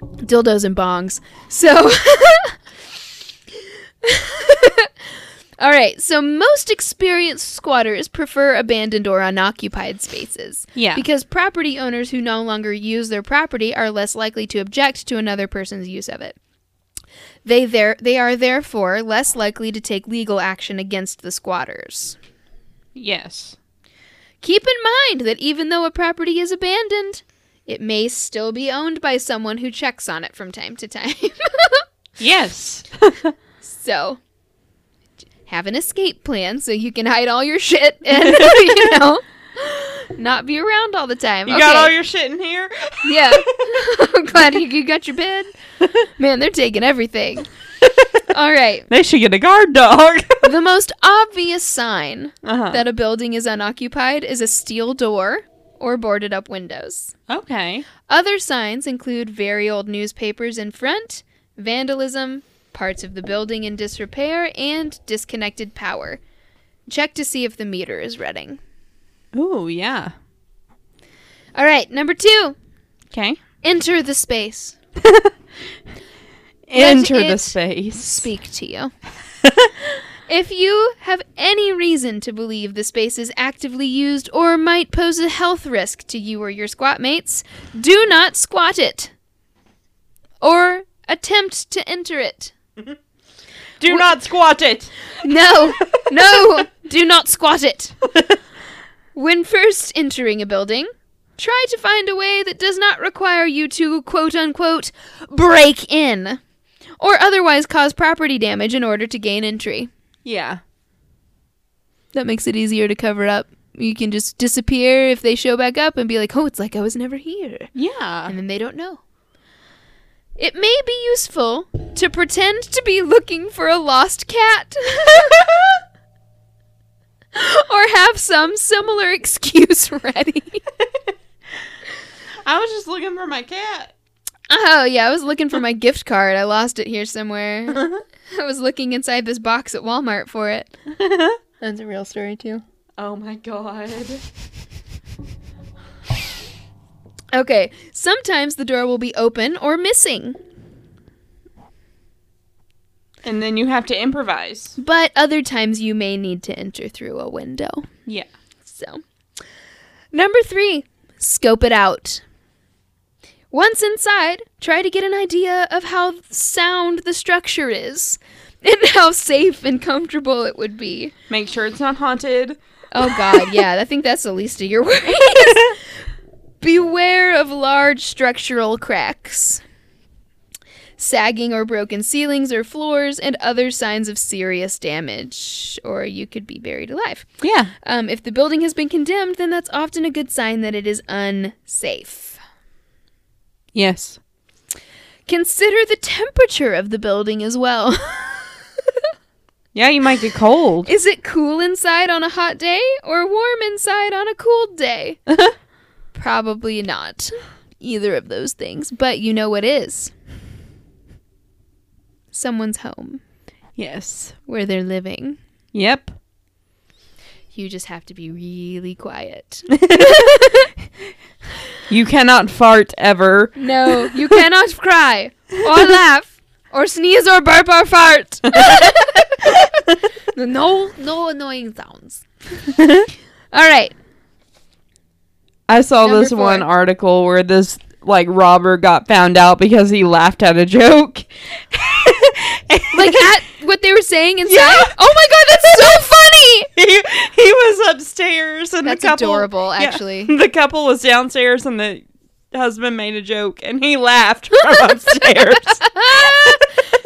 dildos and bongs. So, all right. So most experienced squatters prefer abandoned or unoccupied spaces. Yeah. Because property owners who no longer use their property are less likely to object to another person's use of it. They there they are therefore less likely to take legal action against the squatters. Yes. Keep in mind that even though a property is abandoned, it may still be owned by someone who checks on it from time to time. Yes. so, have an escape plan so you can hide all your shit and, you know, not be around all the time. You got all your shit in here? Yeah. I'm glad you, you got your bed. Man, they're taking everything. All right. They should get a guard dog. The most obvious sign uh-huh. that a building is unoccupied is a steel door or boarded up windows. okay. Other signs include very old newspapers in front, vandalism, parts of the building in disrepair, and disconnected power. Check to see if the meter is running. Ooh, yeah. All right, number two Okay. enter the space. Enter the it space. Speak to you. If you have any reason to believe the space is actively used or might pose a health risk to you or your squat mates, do not squat it. Or attempt to enter it. Do not squat it. No, no, do not squat it. When first entering a building, try to find a way that does not require you to quote unquote break in or otherwise cause property damage in order to gain entry. Yeah. That makes it easier to cover up. You can just disappear if they show back up and be like, oh, it's like I was never here. Yeah. And then they don't know. It may be useful to pretend to be looking for a lost cat. or have some similar excuse ready. I was just looking for my cat. Oh, yeah, I was looking for my gift card. I lost it here somewhere. I was looking inside this box at Walmart for it. That's a real story, too. oh my god. Okay, sometimes the door will be open or missing, And then you have to improvise. but other times you may need to enter through a window. Yeah. So, number three, scope it out. Once inside, try to get an idea of how sound the structure is and how safe and comfortable it would be. Make sure it's not haunted. Oh, God, yeah, I think that's the least of your worries. Beware of large structural cracks, sagging or broken ceilings or floors, and other signs of serious damage, or you could be buried alive. Yeah. Um, if the building has been condemned, then that's often a good sign that it is unsafe. Yes. Consider the temperature of the building as well. Yeah, you might get cold. is it cool inside on a hot day or warm inside on a cold day? Probably not either of those things, but you know what is someone's home yes. where they're living. Yep. You just have to be really quiet. You cannot fart ever. No, you cannot cry or laugh or sneeze or burp or fart. no, no annoying sounds. All right. I saw Number this four. one article where this like robber got found out because he laughed at a joke. Like at what they were saying inside. Yeah. Oh my god, that's so funny. he, he was upstairs and That's the couple adorable, yeah, actually. the couple was downstairs and the husband made a joke and he laughed from upstairs.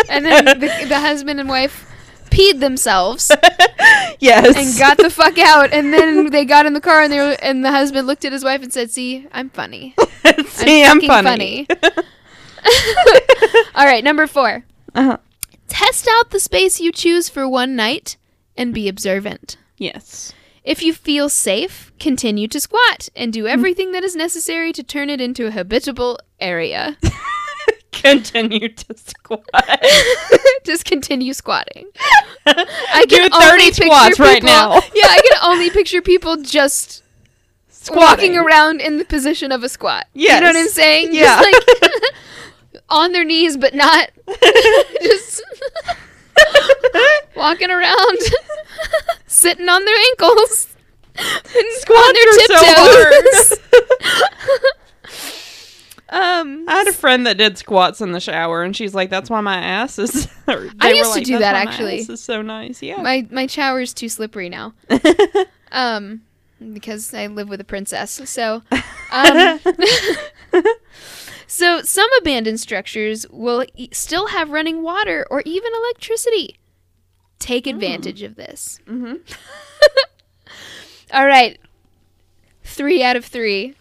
and then the, the husband and wife peed themselves yes. and got the fuck out. And then they got in the car and they were, and the husband looked at his wife and said, "See, I'm funny. See, I'm, fucking funny. All right, number four. uh-huh. Test out the space you choose for one night and be observant. Yes. If you feel safe, continue to squat and do everything that is necessary to turn it into a habitable area. Continue to squat. Just continue squatting. I Do can 30 only picture squats right now. yeah, I can only picture people just walking around in the position of a squat. You know what I'm saying? Yeah. Just like on their knees, but not just walking around, sitting on their ankles, and on their are so tiptoes. Um, I had a friend that did squats in the shower, and she's like, "That's why my ass is." I used to do that, actually." ass is so nice. Yeah. my my shower's too slippery now. Um, because I live with a princess. So, um, so some abandoned structures will e- still have running water or even electricity. Take advantage of this. Mm-hmm. All right, three out of three.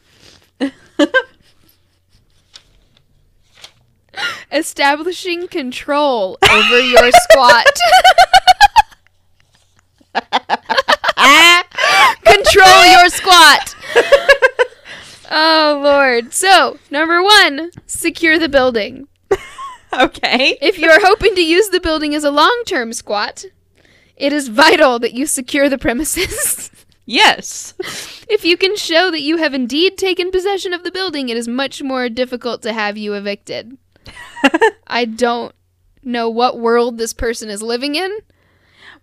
Establishing control over your squat. control your squat. oh lord. So, number 1, secure the building. Okay. If you are hoping to use the building as a long-term squat, it is vital that you secure the premises. Yes. if you can show that you have indeed taken possession of the building, it is much more difficult to have you evicted. I don't know what world this person is living in.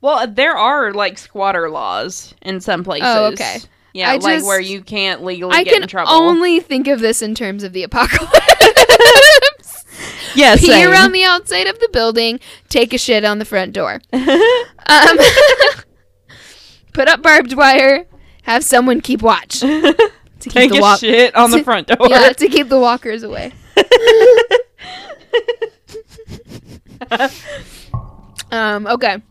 Well, there are like squatter laws in some places. Oh, okay. Yeah, I like just- where you can't legally I get can in trouble. only think of this in terms of the apocalypse. yes, Pee around the outside of the building, take a shit on the front door. Um, put up barbed wire, have someone keep watch to keep Take the a walk- shit on the front door. Yeah, to keep the walkers away. Um, okay.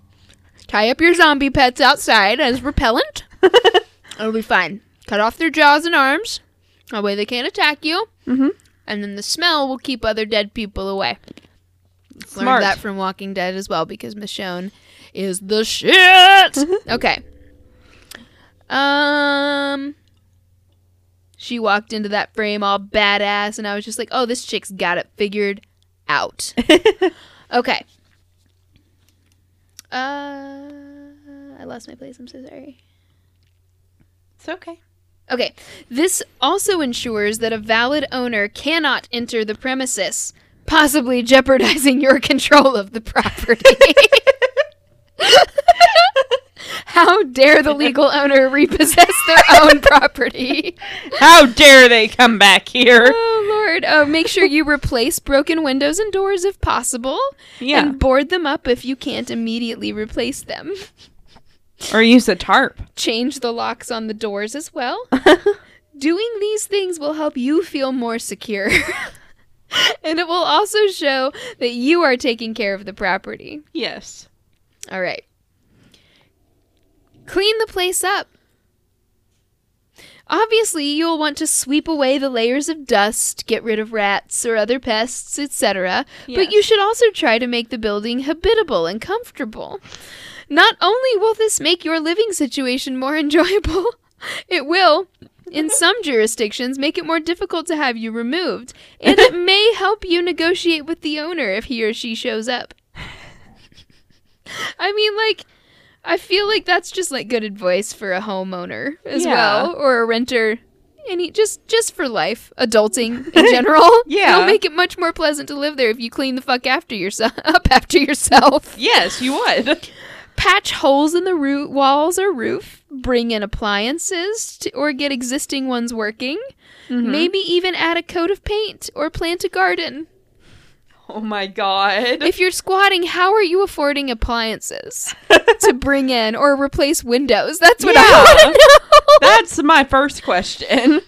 Tie up your zombie pets outside as repellent. It'll be fine. Cut off their jaws and arms. That way they can't attack you. Mhm. And then the smell will keep other dead people away. Smart. Learned that from Walking Dead as well because Michonne is the shit. okay. Um she walked into that frame all badass and I was just like, "Oh, this chick's got it figured out." okay. Uh I lost my place. I'm so sorry. it's okay. Okay. This also ensures that a valid owner cannot enter the premises, possibly jeopardizing your control of the property. How dare the legal owner repossess their own property? How dare they come back here? Oh lord! Oh, make sure you replace broken windows and doors if possible, Yeah. and board them up if you can't immediately replace them. or use a tarp. Change the locks on the doors as well. Doing these things will help you feel more secure. and it will also show that you are taking care of the property. yes. All right. Clean the place up. Obviously, you'll want to sweep away the layers of dust, get rid of rats or other pests, etc. But you should also try to make the building habitable and comfortable. Not only will this make your living situation more enjoyable, it will, in some jurisdictions, make it more difficult to have you removed, and it may help you negotiate with the owner if he or she shows up. I mean, like, I feel like that's just like good advice for a homeowner as Yeah. well, or a renter. Any just just for life, adulting in general. Yeah. it'll make it much more pleasant to live there if you clean the fuck after yourself up after yourself. Yes, you would. Patch holes in the root walls or roof. Bring in appliances to, or get existing ones working. Mm-hmm. Maybe even add a coat of paint or plant a garden. Oh my god. If you're squatting, how are you affording appliances to bring in or replace windows? That's what I Yeah. want to know. That's my first question.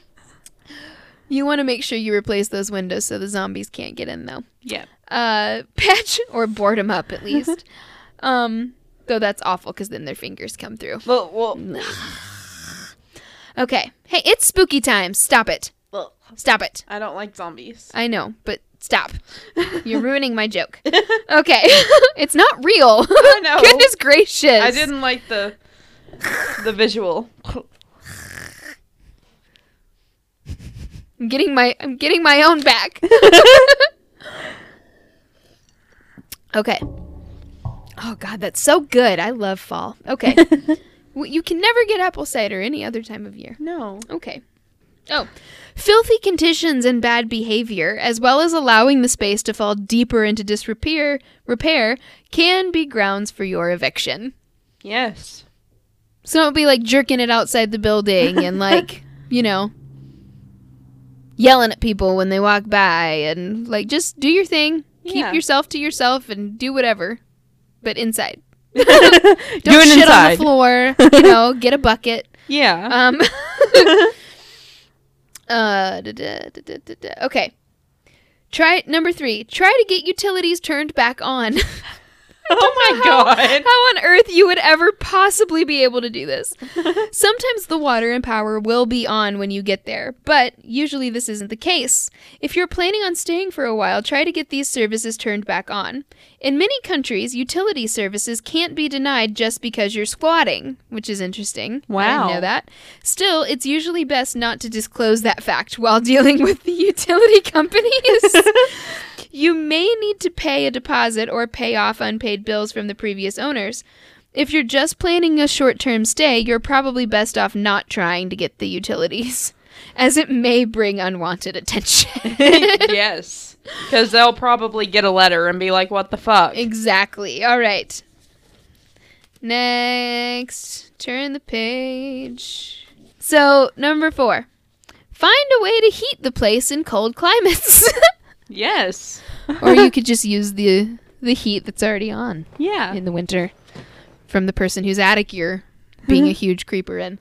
you want to make sure you replace those windows so the zombies can't get in, though. Yeah. Uh, patch or board them up at least. um, though that's awful because then their fingers come through. Well, well, Okay. Hey, it's spooky time. Stop it. Stop it. I don't like zombies. I know, but stop. You're ruining my joke. Okay. it's not real. I know. Goodness gracious. I didn't like the the visual. I'm getting my I'm getting my own back. okay. Oh god, that's so good. I love fall. Okay. You can never get apple cider any other time of year. No. Okay. Oh, filthy conditions and bad behavior, as well as allowing the space to fall deeper into disrepair, repair, can be grounds for your eviction. Yes. So don't be like jerking it outside the building and like, you know, yelling at people when they walk by and like just do your thing. Yeah. Keep yourself to yourself and do whatever, but inside. Do Don't it shit inside. on the floor. You know, get a bucket. Yeah. Um. Uh. da- da- da- da- da- da. Okay. Try number three. Try to get utilities turned back on. oh my how, god. How on earth you would ever possibly be able to do this? Sometimes the water and power will be on when you get there, but usually this isn't the case. If you're planning on staying for a while, try to get these services turned back on. In many countries, utility services can't be denied just because you're squatting, which is interesting. I Wow. didn't know that. Still, it's usually best not to disclose that fact while dealing with the utility companies. You may need to pay a deposit or pay off unpaid bills from the previous owners. If you're just planning a short term stay, you're probably best off not trying to get the utilities, as it may bring unwanted attention. yes. Because they'll probably get a letter and be like, what the fuck? exactly. All right. Next, turn the page. So, number four find a way to heat the place in cold climates. Yes. or you could just use the the heat that's already on. Yeah. in the winter from the person whose attic you're being a huge creeper in.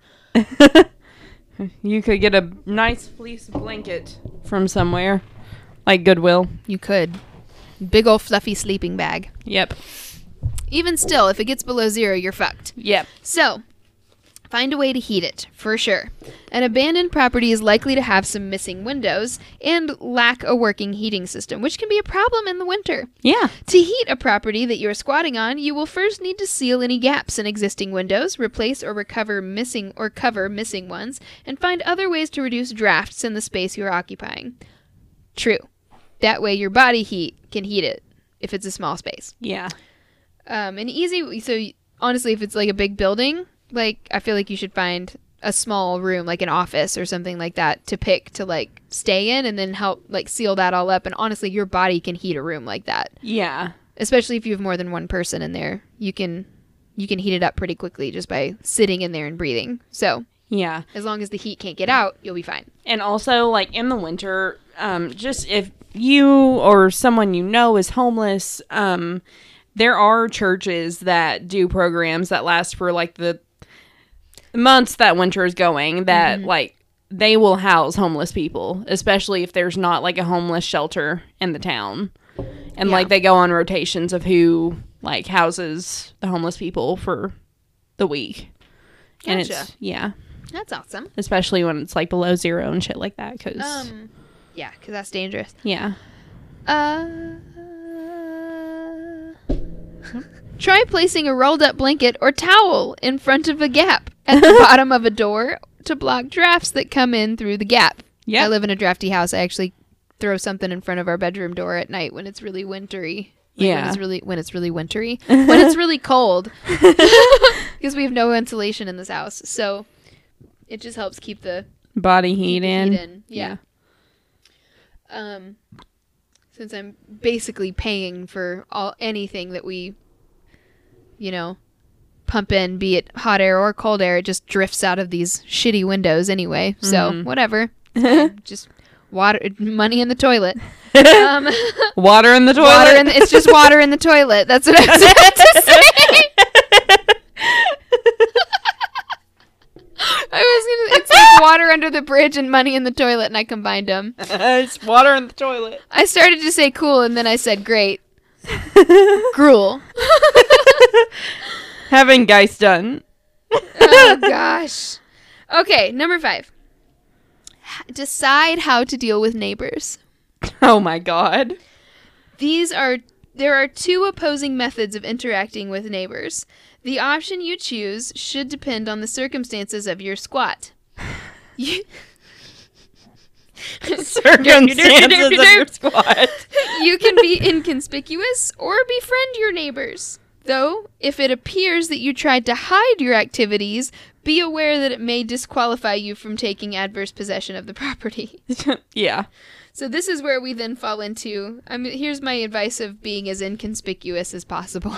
You could get a nice fleece blanket from somewhere. Like Goodwill. You could. Big old fluffy sleeping bag. Yep. Even still, if it gets below zero, you're fucked. Yep. So, find a way to heat it, for sure. An abandoned property is likely to have some missing windows and lack a working heating system, which can be a problem in the winter. Yeah. To heat a property that you are squatting on, you will first need to seal any gaps in existing windows, replace or recover missing or cover missing ones, and find other ways to reduce drafts in the space you are occupying. True. That way your body heat can heat it if it's a small space. Yeah. Um, and easy so honestly if it's like a big building, like I feel like you should find a small room like an office or something like that to pick to like stay in and then help like seal that all up and honestly your body can heat a room like that Yeah. especially if you have more than one person in there you can you can heat it up pretty quickly just by sitting in there and breathing so Yeah. as long as the heat can't get out you'll be fine And also, like in the winter, um, just if you or someone you know is homeless, um, there are churches that do programs that last for like the months that winter is going that like they will house homeless people, especially if there's not like a homeless shelter in the town. And Yeah. like they go on rotations of who like houses the homeless people for the week. And Gotcha. it's yeah, that's awesome especially when it's like below zero and shit like that cuz um yeah because that's dangerous yeah. Uh, try placing a rolled up blanket or towel in front of a gap at the bottom of a door to block drafts that come in through the gap. Yeah. I live in a drafty house. I actually throw something in front of our bedroom door at night when it's really wintry. Like, Yeah. When it's really when it's really wintry. when it's really cold. Because we have no insulation in this house. So it just helps keep the Body heat the in. heat in. Yeah. Um, since I'm basically paying for all anything that we, you know, pump in, be it hot air or cold air, it just drifts out of these shitty windows anyway. So Mhm. whatever, just water, money in the toilet. Um, Water in the toilet. water in the, it's just water in the toilet. That's what I was about to say. I was gonna. It's like water under the bridge and money in the toilet, and I combined them. it's water in the toilet. I started to say cool, and then I said great. Gruel. Having Geist done. oh gosh. Okay, number five. Decide how to deal with neighbors. Oh my god. These are there are two opposing methods of interacting with neighbors. The option you choose should depend on the circumstances of your squat. You, Circumstances of your squad. you can be inconspicuous or befriend your neighbors. Though, if it appears that you tried to hide your activities, be aware that it may disqualify you from taking adverse possession of the property. yeah. So this is where we then fall into. I mean, here's my advice of being as inconspicuous as possible.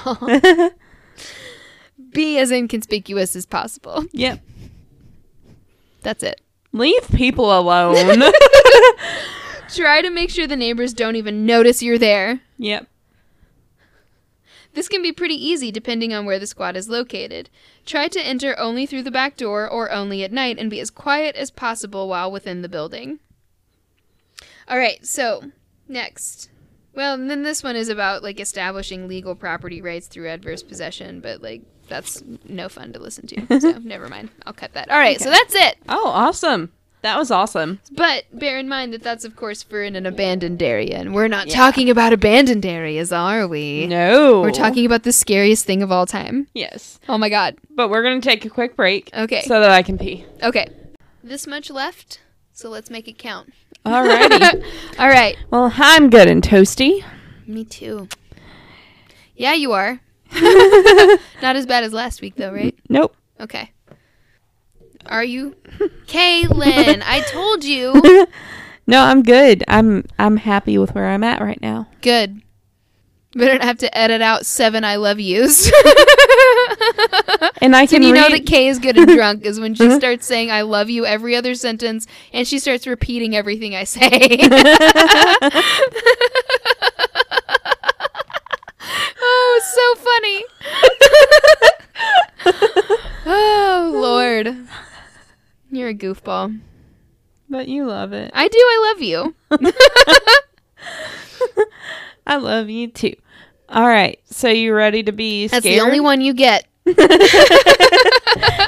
Be as inconspicuous as possible. Yep. That's it. Leave people alone. Try to make sure the neighbors don't even notice you're there. yep. This can be pretty easy depending on where the squad is located. Try to enter only through the back door or only at night and be as quiet as possible while within the building. All right, so next. Well, then this one is about like establishing legal property rights through adverse possession, but like that's no fun to listen to. So never mind. I'll cut that. All right, so that's it. Oh, awesome. That was awesome. But bear in mind that that's of course for in an abandoned area, and we're not Yeah. talking about abandoned areas, are we? No. We're talking about the scariest thing of all time. Yes. Oh my god. But we're going to take a quick break. Okay. So that I can pee. Okay. This much left, so let's make it count. Alrighty. all right. well, I'm good and toasty. Me too. Yeah, you are. Not as bad as last week, though, right? Nope. Okay. Are you? Kaylin, I told you. No, I'm good. I'm I'm happy with where I'm at right now. Good. We don't have to edit out seven I love yous. And I can and you know that Kay is good and drunk is when she uh-huh. starts saying I love you every other sentence and she starts repeating everything I say. It's so funny. oh, Lord. You're a goofball. but you love it. I do. I love you. I love you too. All right. So you ready to be scared? That's the only one you get.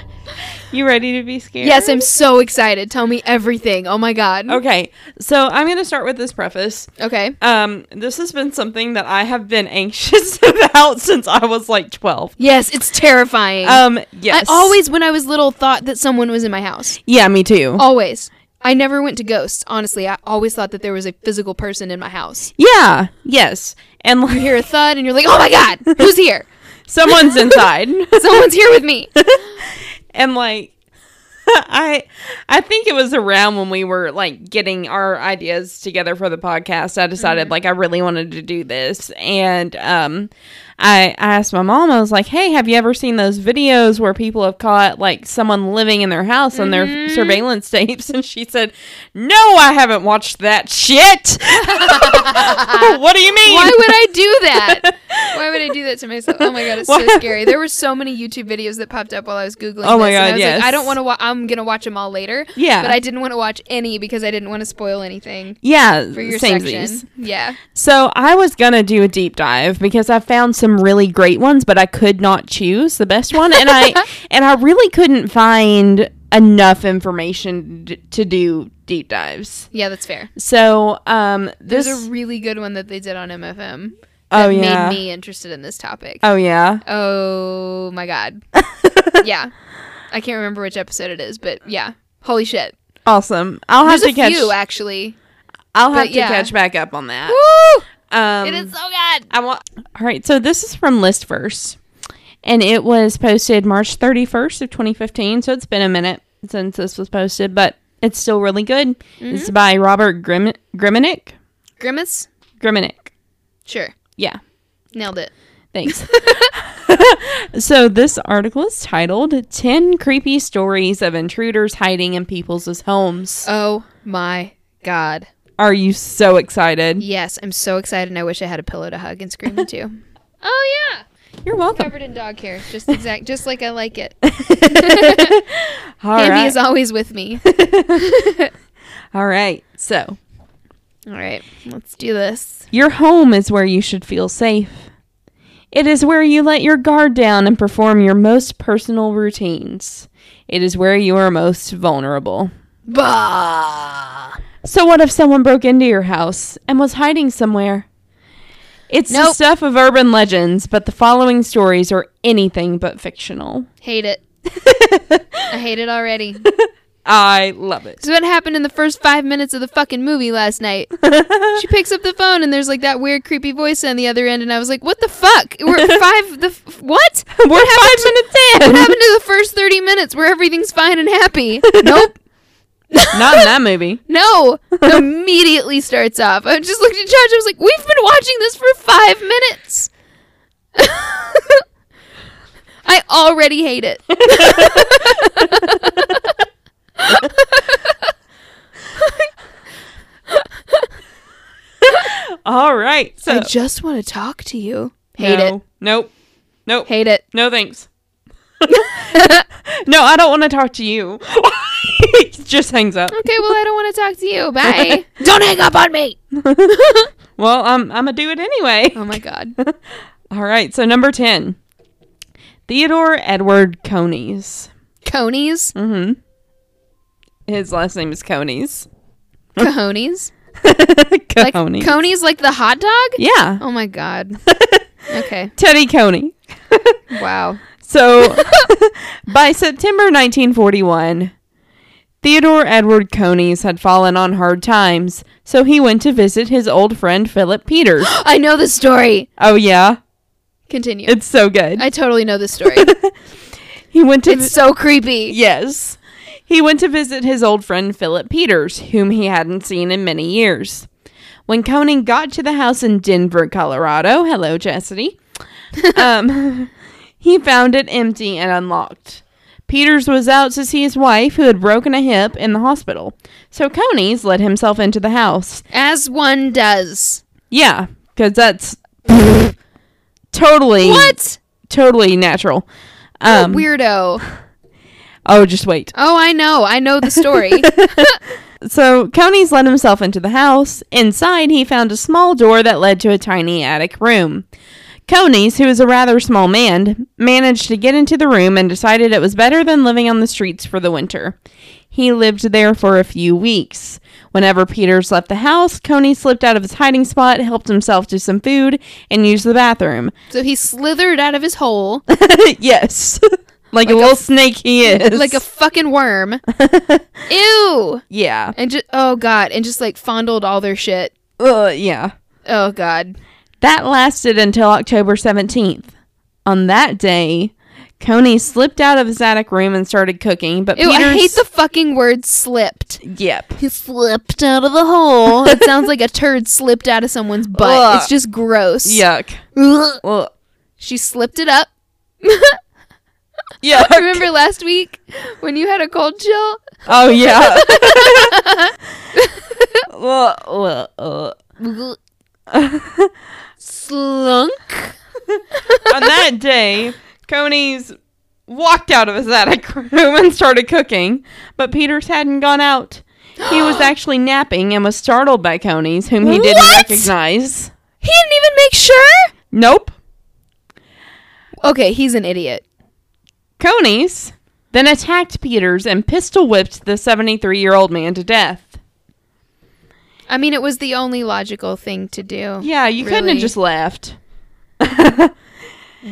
You ready to be scared? Yes, I'm so excited. Tell me everything. Oh my god. Okay. So I'm going to start with this preface. Okay. Um, this has been something that I have been anxious about since I was like 12. Yes, it's terrifying. Um, yes. I always, when I was little, thought that someone was in my house. Yeah, me too. Always. I never went to ghosts. Honestly, I always thought that there was a physical person in my house. Yeah. Yes. And You like hear a thud, and you're like, "Oh my god, who's here? someone's inside. Someone's here with me." And like I I think it was around when we were like getting our ideas together for the podcast. I decided like I really wanted to do this and um I, I asked my mom, I was like, Hey, have you ever seen those videos where people have caught like someone living in their house on their mm-hmm. surveillance tapes? And she said, No, I haven't watched that shit. what do you mean? Why would I do that? Why would I do that to myself? Oh my god, it's so scary. There were so many YouTube videos that popped up while I was googling. Oh my this, and I God, was yes. Like, I don't want to. Wa- I'm gonna watch them all later. Yeah. but I didn't want to watch any because I didn't want to spoil anything yeah, for your section. Yeah. So I was gonna do a deep dive because I found some really great ones, but I could not choose the best one, and I and I really couldn't find enough information d- to do deep dives. Yeah, that's fair. So um, this There's a really good one that they did on MFM. Oh, that yeah. made me interested in this topic. oh yeah, Oh my god. yeah. I can't remember which episode it is, but yeah. Holy shit. awesome. I'll have to catch. you actually. I'll have but to yeah. catch back up on that. Woo! Um, it is so good. I want. All right, so this is from Listverse, and it was posted March 31st of 2015. So it's been a minute since this was posted, but it's still really good. Mm-hmm. It's by Robert Grim- Griminick. Grimace? Griminick. Sure. Yeah, Nailed it. thanks. so this article is titled 10 Creepy Stories of Intruders Hiding in People's Homes. Oh my god. Are you so excited? Yes, I'm so excited and I wish I had a pillow to hug and scream into. oh yeah. You're welcome. Covered in dog hair. Just exact just like I like it. All Andy right. is always with me. All right. So, All right, let's do this. Your home is where you should feel safe. It is where you let your guard down and perform your most personal routines. It is where you are most vulnerable. Bah. So, what if someone broke into your house and was hiding somewhere? It's the stuff of urban legends, but the following stories are anything but fictional. Hate it. I hate it already. I love it. So what happened in the first five minutes of the fucking movie last night? she picks up the phone and there's like that weird creepy voice on the other end, and I was like, "What the fuck? We're five. The f- what? We're what five happened? minutes in. What happened to the first thirty minutes where everything's fine and happy? nope. Not in that movie. No. Immediately starts off. I just looked at Josh. I was like, "We've been watching this for five minutes." I already hate it. All right. So, I just want to talk to you. Hate No. Nope. Nope. Hate it. No thanks. no, I don't want to talk to you. just hangs up. Okay, well, I don't want to talk to you. Bye. don't hang up on me. Well, I'm I'm gonna do it anyway. Oh my god. All right. So number ten, Theodore Edward Coneys. Coneys? Mm-hmm. His last name is Coneys. Cojones? Like Coneys. conies like the hot dog? yeah. Oh my god. Okay. Teddy Coney. Wow. So, by September 1941, Theodore Edward Coneys had fallen on hard times, so he went to visit his old friend Philip Peters. I know the story. oh, yeah? Continue. It's so good. I totally know the story. he went to. it's so creepy. yes. He went to visit his old friend Philip Peters, whom he hadn't seen in many years. When Conan got to the house in Denver, Colorado, hello, Chastity, um, he found it empty and unlocked. Peters was out to see his wife, who had broken a hip in the hospital. So Coneys let himself into the house. As one does. Yeah, because that's totally What? totally natural. Um, weirdo. oh, just wait. Oh, I know. I know the story. So Coneys let himself into the house. Inside, he found a small door that led to a tiny attic room. Coneys, who is a rather small man, managed to get into the room and decided it was better than living on the streets for the winter. He lived there for a few weeks. Whenever Peters left the house, Coney slipped out of his hiding spot, helped himself to some food, and used the bathroom. so he slithered out of his hole yes. like, Like a little snake he is. like a fucking worm. Ew. yeah. And just oh god, and just like fondled all their shit. Uh, yeah. Oh god. That lasted until October 17th. On that day, Coney slipped out of his attic room and started cooking, but Ew, Peters I hate the fucking word slipped. Yep. He slipped out of the hole. it sounds like a turd slipped out of someone's butt. Ugh. It's just gross. Yuck. Ugh. Ugh. She slipped it up. Yuck. Remember last week when you had a cold chill? Oh yeah. Slunk. On that day, Coneys walked out of his attic room and started cooking, but Peters hadn't gone out. He was actually napping and was startled by Coneys, whom he didn't What? recognize. He didn't even make sure? Nope. Okay, he's an idiot. Coneys then attacked Peters and pistol whipped the 73 year old man to death. I mean, it was the only logical thing to do. Yeah, you couldn't have just left.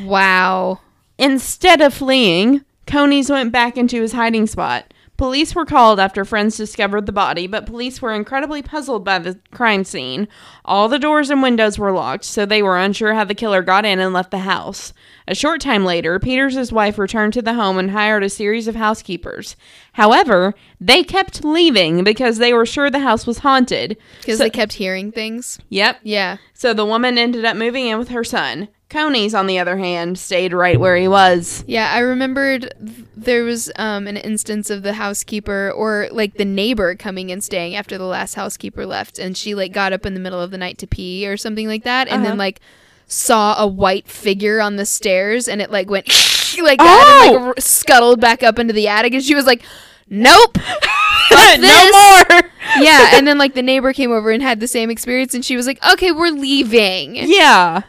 Wow. Instead of fleeing, Coneys went back into his hiding spot. Police were called after friends discovered the body, but police were incredibly puzzled by the crime scene. All the doors and windows were locked, so they were unsure how the killer got in and left the house. A short time later, Peters' wife returned to the home and hired a series of housekeepers. However, they kept leaving because they were sure the house was haunted. Because So- they kept hearing things. Yep. Yeah. So the woman ended up moving in with her son. Coneys, on the other hand, stayed right where he was. Yeah, I remembered th- there was um, an instance of the housekeeper or like the neighbor coming and staying after the last housekeeper left, and she like got up in the middle of the night to pee or something like that, and Uh-huh. then like saw a white figure on the stairs, and it like went like that, and like Oh! r- scuttled back up into the attic, and she was like, "Nope." no more. yeah, and then like the neighbor came over and had the same experience, and she was like, "Okay, we're leaving." Yeah.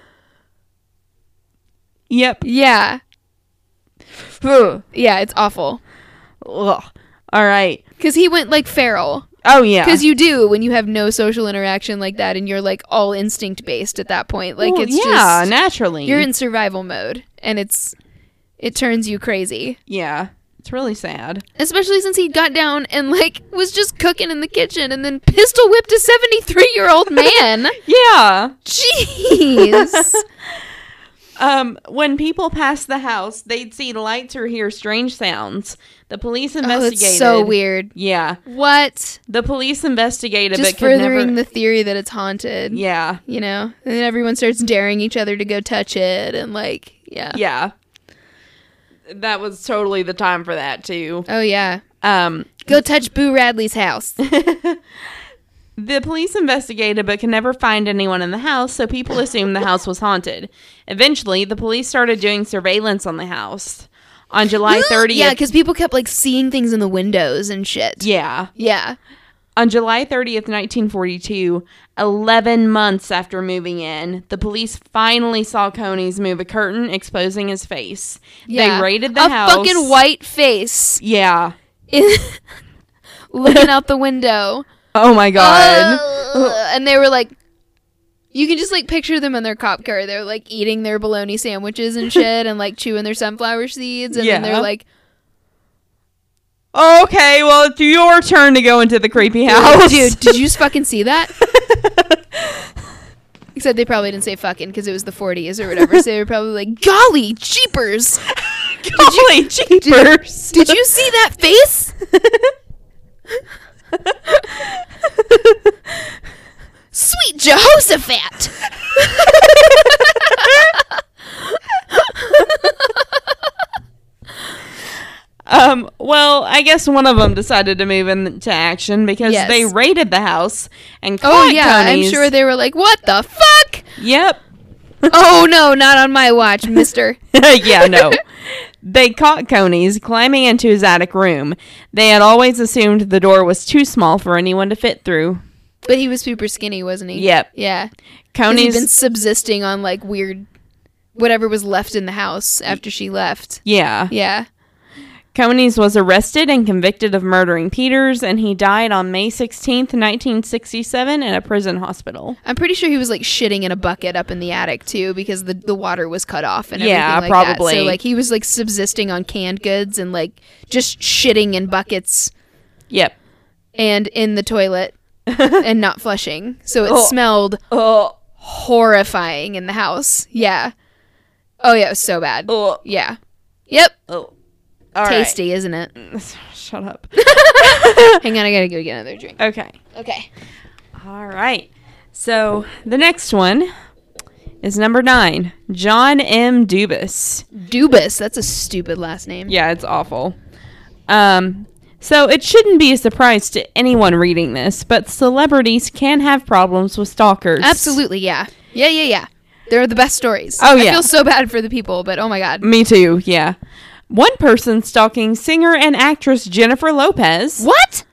Yep. Yeah, Ugh. yeah, it's awful Ugh. All right. because he went like feral. Oh yeah. Because you do when you have no social interaction like that, and you're like all instinct based at that point. Like Well, it's yeah, just naturally. you're in survival mode, and it's it turns you crazy. yeah. It's really sad. Especially since he got down and like was just cooking in the kitchen, and then pistol whipped a 73 year old man. Yeah. Jeez. Um, when people passed the house, they'd see lights or hear strange sounds. The police oh, investigated. it's so weird. Yeah. What? The police investigated, Just but could furthering never. the theory that it's haunted. yeah. You know, and then everyone starts daring each other to go touch it, and like, yeah. Yeah. That was totally the time for that too. Oh yeah. Um, Go touch Boo Radley's house. The police investigated but could never find anyone in the house, so people assumed the house was haunted. Eventually, the police started doing surveillance on the house. On July 30th. Yeah, because people kept like seeing things in the windows and shit. yeah. Yeah. On July 30th, 1942, 11 months after moving in, the police finally saw Coneys move a curtain exposing his face. Yeah. They raided the a house. fucking white face Yeah. in- looking out the window. Oh my god. Ugh. and they were like, you can just like picture them in their cop car. They're like eating their bologna sandwiches and shit, and like chewing their sunflower seeds, and then they're like, okay, well, it's your turn to go into the creepy house. dude, did you just fucking see that? Except they probably didn't say fucking because it was the 40s or whatever. So they were probably like, golly, jeepers! Golly jeepers. Did you see that face? Sweet Jehoshaphat! Um, well, I guess one of them decided to move into action because Yes. they raided the house and caught Oh caught yeah, I'm sure they were like, "What the fuck?" Yep. Oh no, not on my watch, Mister. yeah, no. They caught Coneys climbing into his attic room. They had always assumed the door was too small for anyone to fit through. But he was super skinny, wasn't he? Yep. Yeah. Coneys been subsisting on like weird, whatever was left in the house after she left. yeah. Yeah. Coneys was arrested and convicted of murdering Peters, and he died on May 16th, 1967, in a prison hospital. I'm pretty sure he was like shitting in a bucket up in the attic too, because the the water was cut off and everything Yeah, like that. probably. So like he was like subsisting on canned goods and like just shitting in buckets Yep. and in the toilet and not flushing. So it Oh. smelled Oh. horrifying in the house. Yeah. Oh yeah, it was so bad. Oh. Yeah. Yep. Oh. All right. Tasty, isn't it? Shut up. Hang on, I gotta go get another drink. Okay. Okay. All right. So the next one is number nine, John M. Dubis. Dubis. That's a stupid last name. Yeah, it's awful. Um, so it shouldn't be a surprise to anyone reading this, but celebrities can have problems with stalkers. Absolutely, yeah. Yeah, yeah, yeah. They're the best stories. Oh, I yeah. feel so bad for the people, but oh my god. Me too. Yeah. One person stalking singer and actress Jennifer Lopez. What?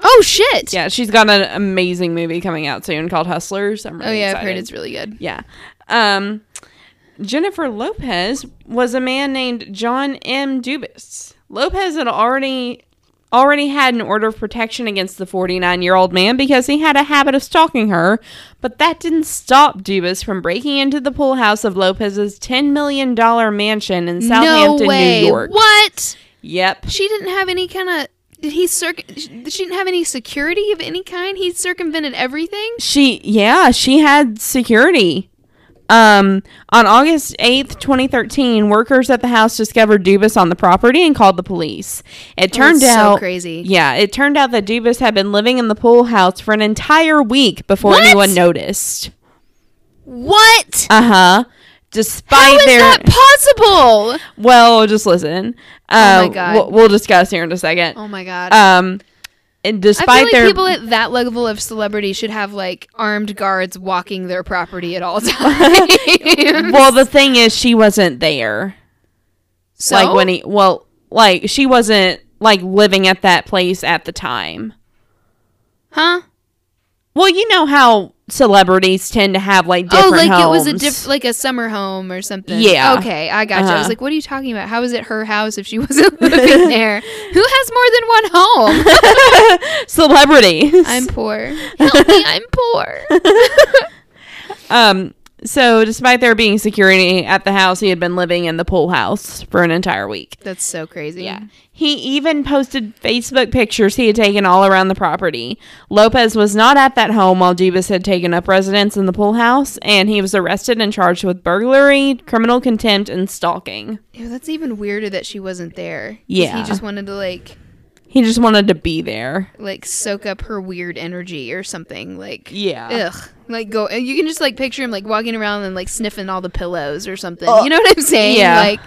Oh shit. Yeah, she's got an amazing movie coming out soon called Hustlers. I'm really Oh yeah, I've heard it's really good. Yeah. Um, Jennifer Lopez was a man named John M. Dubis. Lopez had already already had an order of protection against the 49 year old man because he had a habit of stalking her, but that didn't stop Dubis from breaking into the pool house of Lopez's $10 million mansion in Southampton, no. New York. What? Yep. She didn't have any kind of. Did he circ? She didn't have any security of any kind. He circumvented everything. She yeah, she had security. Um, on August 8th, 2013, workers at the house discovered Dubis on the property and called the police. It turned That's so out crazy. Yeah, it turned out that Dubis had been living in the pool house for an entire week before What? anyone noticed. What? Uh-huh. Despite How is their that possible? well, just listen. Uh, Oh my God. We'll, we'll discuss here in a second. Oh my god. Um, and I despite feel like their people at that level of celebrity should have like armed guards walking their property at all times. well, the thing is, she wasn't there. so like when he well like she wasn't like living at that place at the time huh? well you know how celebrities tend to have like different. Oh, different like it was a diff- like a summer home or something. Yeah. Okay, I got you. I was Uh-huh. like, what are you talking about? How is it her house if she wasn't living there? Who has more than one home? celebrities I'm poor. Help me, I'm poor. um so despite there being security at the house he had been living in the pool house for an entire week That's so crazy. Yeah. He even posted Facebook pictures he had taken all around the property. Lopez was not at that home while Dubis had taken up residence in the pool house, and he was arrested and charged with burglary, criminal contempt, and stalking. Ew, that's even weirder that she wasn't there. Yeah. He just wanted to like He just wanted to be there. like soak up her weird energy or something. Like Yeah. Ugh. Like go you can just like picture him like walking around and like sniffing all the pillows or something. Ugh. you know what I'm saying? Yeah. Like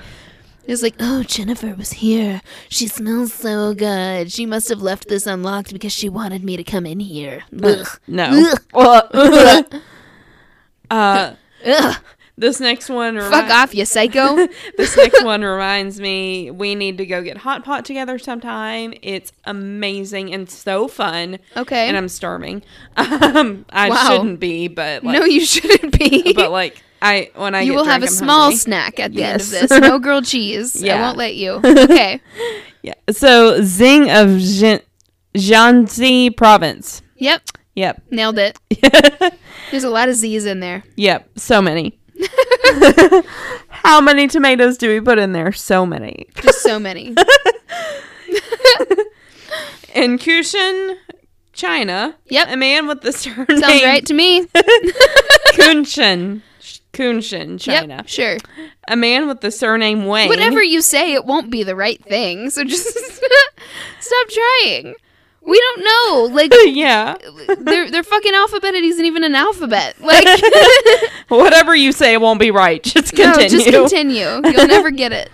It's like, oh, Jennifer was here. She smells so good. She must have left this unlocked because she wanted me to come in here. Ugh. No. Ugh. Uh, Ugh. This next one. Fuck remi- off, you psycho. This next one reminds me we need to go get hot pot together sometime. It's amazing and so fun. Okay. And I'm starving. Um, I Wow. shouldn't be, but like, no, you shouldn't be. but like I when I you will drunk, have a I'm small hungry. snack at the Yes. end of this. No grilled cheese. yeah. I won't let you. Okay. Yeah. So Zing of Jin- Jiangxi province. Yep. Yep. Nailed it. There's a lot of Z's in there. Yep. So many. How many tomatoes do we put in there? So many. Just so many. In Kushan, China, Yep. a man with the surname Sounds right to me. Kunshan, Kunshan, China. Yep. Sure. A man with the surname Wang. Whatever you say, it won't be the right thing. So just stop trying. We don't know. Like yeah. their their fucking alphabet isn't even an alphabet. Like Whatever you say won't be right. Just no, continue. just continue. You'll never get it.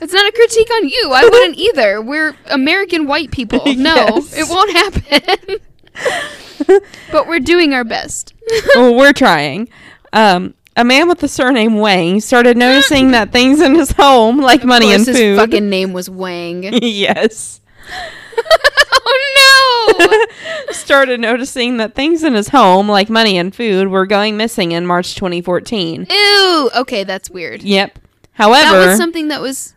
It's not a critique on you. I wouldn't either. We're American white people. No, Yes. it won't happen. but we're doing our best. well, we're trying. Um, a man with the surname Wang started noticing that things in his home, like money and food, his fucking name was Wang. yes. oh no! started noticing that things in his home, like money and food, were going missing in March 2014. no! Ew. Okay, that's weird. Yep. However, that was something that was.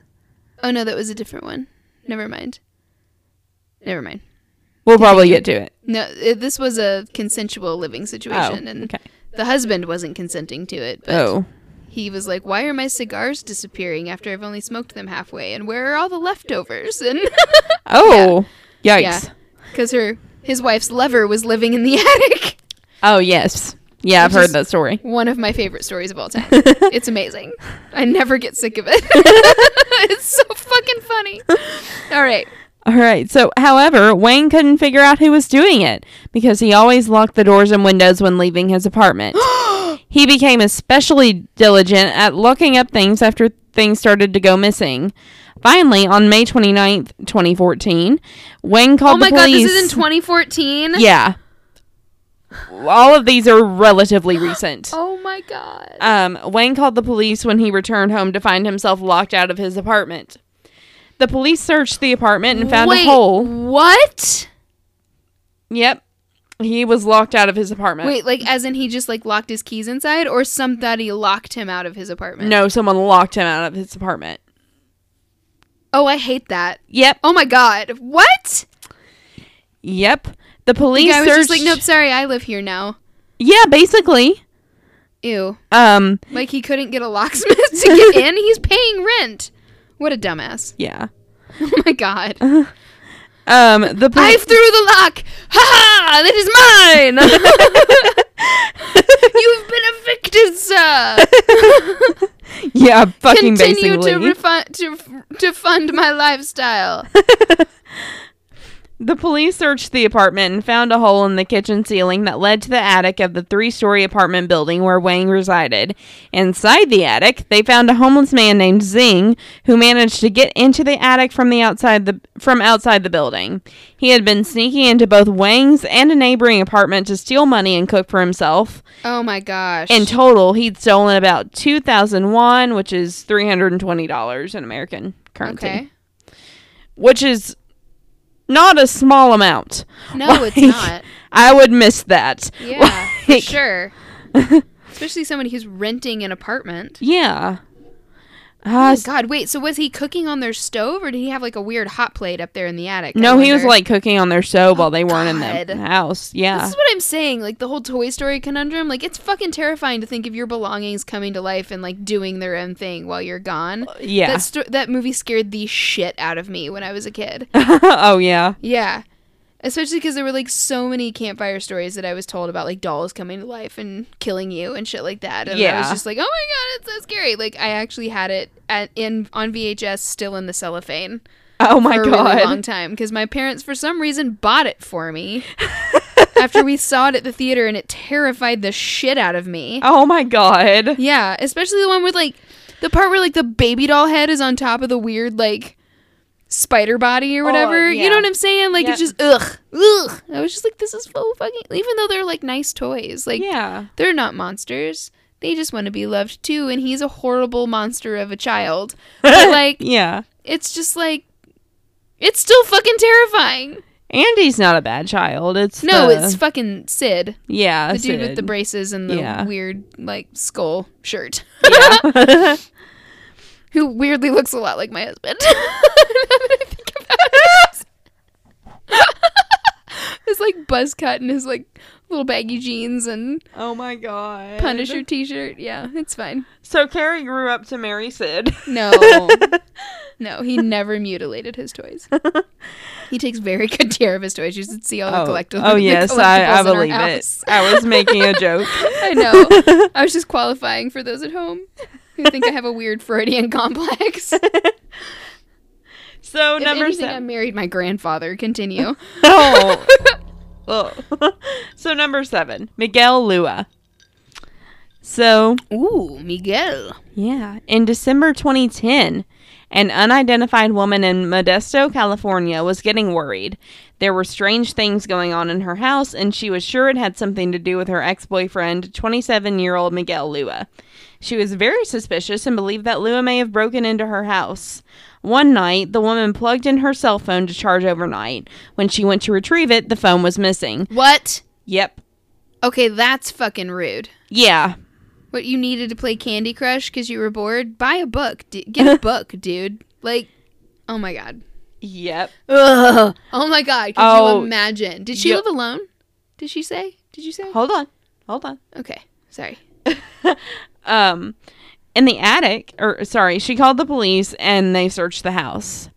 Oh no, that was a different one. Never mind. Never mind. we'll probably get to it. No, it, this was a consensual living situation, Oh, and okay. the husband wasn't consenting to it. But Oh. He was like, "Why are my cigars disappearing after I've only smoked them halfway? And where are all the leftovers?" And Oh. Yeah. Yikes. because her his wife's lover was living in the attic. Oh, yes. Yeah, I've heard that story. One of my favorite stories of all time. it's amazing. I never get sick of it. it's so fucking funny. All right. All right. So, however, Wang couldn't figure out who was doing it because he always locked the doors and windows when leaving his apartment. he became especially diligent at looking up things after things started to go missing. Finally, on May 29th, 2014, Wang called the police. Oh my god, this is in 2014. Yeah. All of these are relatively recent. Oh my god. Um, Wang called the police when he returned home to find himself locked out of his apartment. The police searched the apartment and found Wait, a hole. What? Yep. He was locked out of his apartment. Wait, like as in he just like locked his keys inside, or somebody locked him out of his apartment? No, someone locked him out of his apartment. Oh, I hate that. Yep. Oh my god. What? Yep. The The police guy was just like, nope, sorry, I live here now. Yeah, basically. Ew. Um. Like he couldn't get a locksmith to get in. He's paying rent. What a dumbass. Yeah. Oh my god. Um. The I threw the lock. Ha ha! That is mine. You've been evicted, sir. yeah, fucking Continue to, basically. refi- to to fund my lifestyle. The police searched the apartment and found a hole in the kitchen ceiling that led to the attic of the three story apartment building where Wang resided. Inside the attic, they found a homeless man named Zing who managed to get into the attic from the outside the from outside the building. He had been sneaking into both Wang's and a neighboring apartment to steal money and cook for himself. Oh my gosh. In total, he'd stolen about 2000 won, which is $320 in American currency, okay. which is not a small amount. No, it's not. I would miss that. Yeah, for Like, sure. Especially somebody who's renting an apartment. Yeah. Oh Uh, god, wait, so was he cooking on their stove or did he have like a weird hot plate up there in the attic? No, he was like cooking on their stove while they weren't in the house. Yeah. This is what I'm saying. Like the whole Toy Story conundrum. Like it's fucking terrifying to think of your belongings coming to life and like doing their own thing while you're gone. yeah. That sto- that movie scared the shit out of me when I was a kid. oh, yeah. yeah. Especially because there were like so many campfire stories that I was told about like dolls coming to life and killing you and shit like that. And I was just like, oh my god, it's so scary. Like I actually had it at in on VHS still in the cellophane Oh, my for a God. really long time because my parents for some reason bought it for me after we saw it at the theater and it terrified the shit out of me. Oh, my God. Yeah, especially the one with like The part where like the baby doll head is on top of the weird like spider body or oh, whatever. You yeah. know what I'm saying? Like it's just ugh, ugh. I was just like, this is so fucking. Even though they're like nice toys, like yeah. they're not monsters. They just want to be loved too, and he's a horrible monster of a child. But like, Yeah. it's just like, it's still fucking terrifying. Andy's not a bad child. It's No, the- it's fucking Sid, yeah, the dude with the braces and the Yeah. weird like skull shirt. Yeah. who weirdly looks a lot like my husband. now I think about it. his like buzz cut and his like little baggy jeans and oh my god. Punisher t-shirt. Yeah, it's fine. So Carrie grew up to marry Sid. No, no, he never mutilated his toys. He takes very good care of his toys. You should see all the oh, collectibles. oh yes, I, collectibles I our believe it. I was making a joke. I know. I was just qualifying for those at home who think I have a weird Freudian complex. So if number anything, I seven. married my grandfather. Continue. Oh. oh. so number seven, Miguel Lua. So Ooh, Miguel. yeah, in December 2010, an unidentified woman in Modesto, California, was getting worried. There were strange things going on in her house, and she was sure it had something to do with her ex-boyfriend, 27-year-old Miguel Lua. She was very suspicious and believed that Lua may have broken into her house. One night, the woman plugged in her cell phone to charge overnight. When she went to retrieve it, the phone was missing. What? Yep. Okay, that's fucking rude. Yeah. What you needed to play Candy Crush because you were bored? Buy a book. D- get a book, dude. Like, oh my god. Yep. Ugh. Oh my god. Could Oh, you imagine? Did she live alone? Did she say? Did you say? Hold on. Hold on. Okay. Sorry. um in the attic or sorry she called the police and they searched the house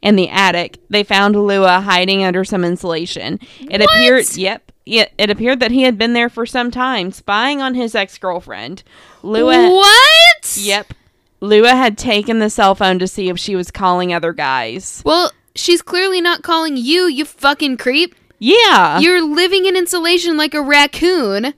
in the attic they found lua hiding under some insulation it What? appeared yep it, it appeared that he had been there for some time spying on his ex-girlfriend lua What? yep lua had taken the cell phone to see if she was calling other guys Well, she's clearly not calling you, you fucking creep. yeah You're living in insulation like a raccoon.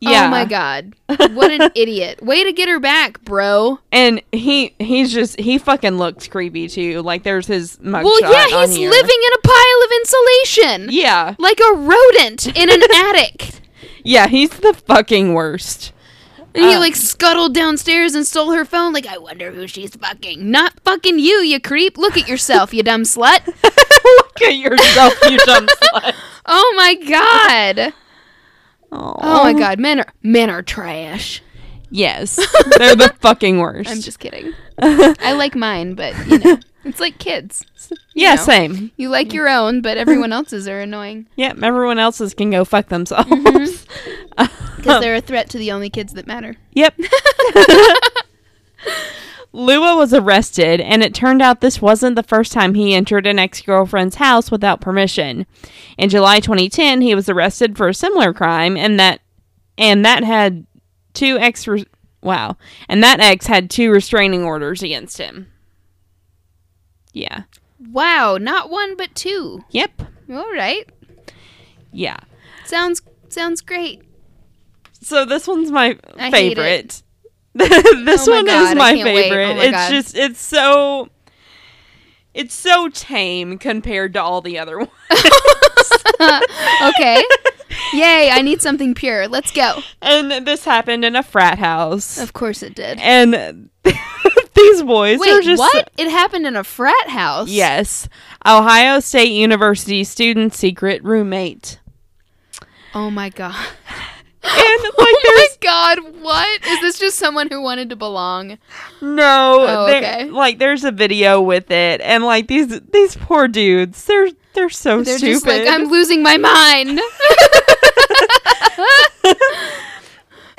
Yeah Oh my god. What an idiot. Way to get her back, bro. and he he's just he fucking looks creepy too like there's his mugshot Well, yeah, he's living in a pile of insulation. yeah Like a rodent in an attic. yeah he's the fucking worst And he Uh. like scuttled downstairs and stole her phone. Like, I wonder who she's fucking. Not fucking you, you creep. Look at yourself, you dumb slut. Look at yourself, you dumb slut. Oh my god. Oh, Oh my god, men are men are trash. Yes, they're the fucking worst. I'm just kidding. I like mine, but you know, it's like kids. yeah, know. same. You like your own, but everyone else's are annoying Yep, everyone else's can go fuck themselves. Mm-hmm. because they're a threat to the only kids that matter. Yep. Lua was arrested, and it turned out this wasn't the first time he entered an ex girlfriend's house without permission. In July 2010, he was arrested for a similar crime, and that and that had two ex wow, and that ex had two restraining orders against him. Yeah. Wow, not one but two. Yep. All right, Yeah. sounds sounds great. So this one's my I favorite. this Oh one God, is my oh favorite. Oh it's God. just it's so it's so tame compared to all the other ones. Okay, yay! I need something pure. Let's go. and this happened in a frat house. Of course it did. And these boys are Wait, just what? It happened in a frat house. Yes. Ohio State University student secret roommate. Oh my god. And oh like oh my god, what? Is this just someone who wanted to belong? no Oh, there- okay. like there's a video with it and like these these poor dudes they're they're so They're stupid. just like, I'm losing my mind.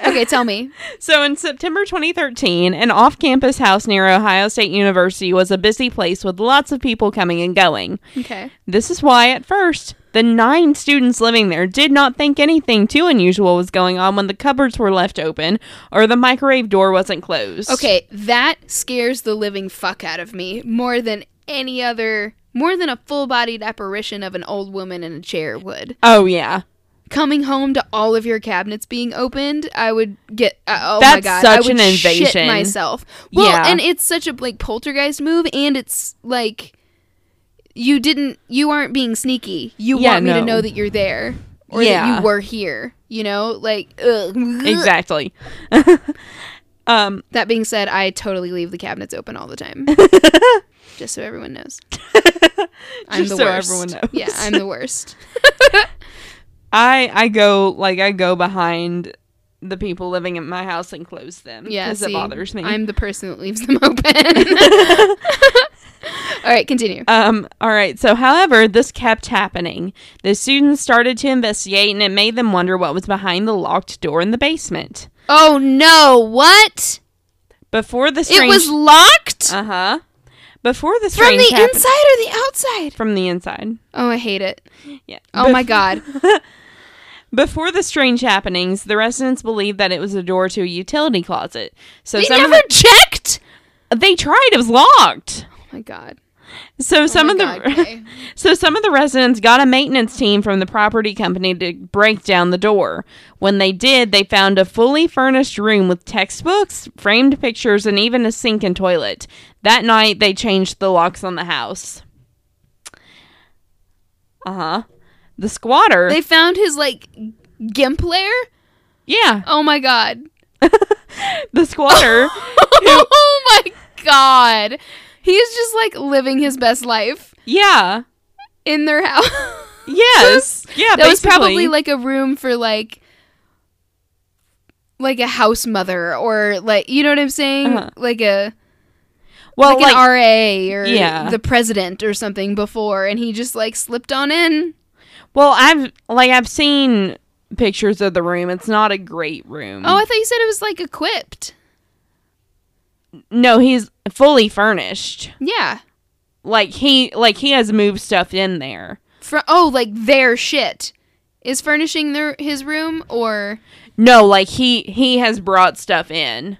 okay, tell me. So in September 2013, an off-campus house near Ohio State University was a busy place with lots of people coming and going. Okay. This is why at first the nine students living there did not think anything too unusual was going on when the cupboards were left open or the microwave door wasn't closed. Okay, that scares the living fuck out of me more than any other, more than a full bodied apparition of an old woman in a chair would. Oh yeah. Coming home to all of your cabinets being opened, I would get uh, oh my That's god, such I would an shit invasion. myself. Well, Yeah. and it's such a like poltergeist move, and it's like you didn't, you aren't being sneaky. You Yeah, want me to know that you're there or that Yeah. you were here. You know, like ugh. Exactly. um, That being said, I totally leave the cabinets open all the time. Just so everyone knows. I'm Just the so worst. everyone knows. Yeah, I'm the worst. I I go like I go behind the people living in my house and close them. Yeah, because it bothers me. I'm the person that leaves them open. all right, continue. Um, all right. So, however, this kept happening. The students started to investigate, and it made them wonder what was behind the locked door in the basement. Oh no! What? Before the It was locked uh huh. Before the from the happened- inside or the outside. from the inside. Oh, I hate it. Yeah. Oh Bef- my god. Before the strange happenings, the residents believed that it was a door to a utility closet. So They some never of checked. they tried. It was locked. Oh my god. So some oh of my the God, So some of the residents got a maintenance team from the property company to break down the door. When they did, they found a fully furnished room with textbooks, framed pictures, and even a sink and toilet. That night, they changed the locks on the house. Uh huh. The squatter. they found his like gimp lair. yeah, Oh my god. the squatter. oh my god. He's just like living his best life yeah. in their house. Yes. Yeah. that was probably like a room for like like a house mother or like you know what I'm saying? Uh-huh. Like a well, like, an RA or Yeah. the president or something before and he just like slipped on in. Well, I've like I've seen pictures of the room. It's not a great room. Oh, I thought you said it was like equipped. No, he's fully furnished. Yeah. Like he like he has moved stuff in there. For oh, like their shit. Is furnishing their his room or No, like he he has brought stuff in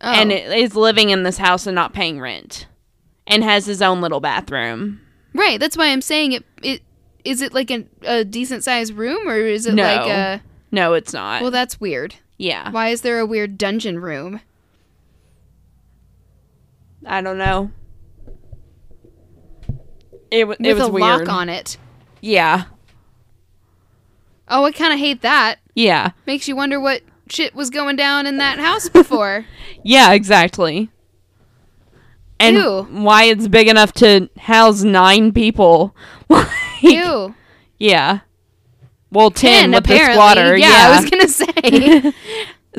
oh. and is living in this house and not paying rent. And has his own little bathroom. Right, that's why I'm saying it it is it like a, a decent sized room or is it No. like a No, it's not. Well, that's weird. yeah. Why is there a weird dungeon room? I don't know. It, wa- with it was a weird. lock on it. Yeah. Oh, I kind of hate that. Yeah. Makes you wonder what shit was going down in that house before. Yeah, exactly. And Ew. why it's big enough to house nine people. Ew. Yeah. Well, ten, with the apparently. squatter. Yeah, Yeah. I was gonna say.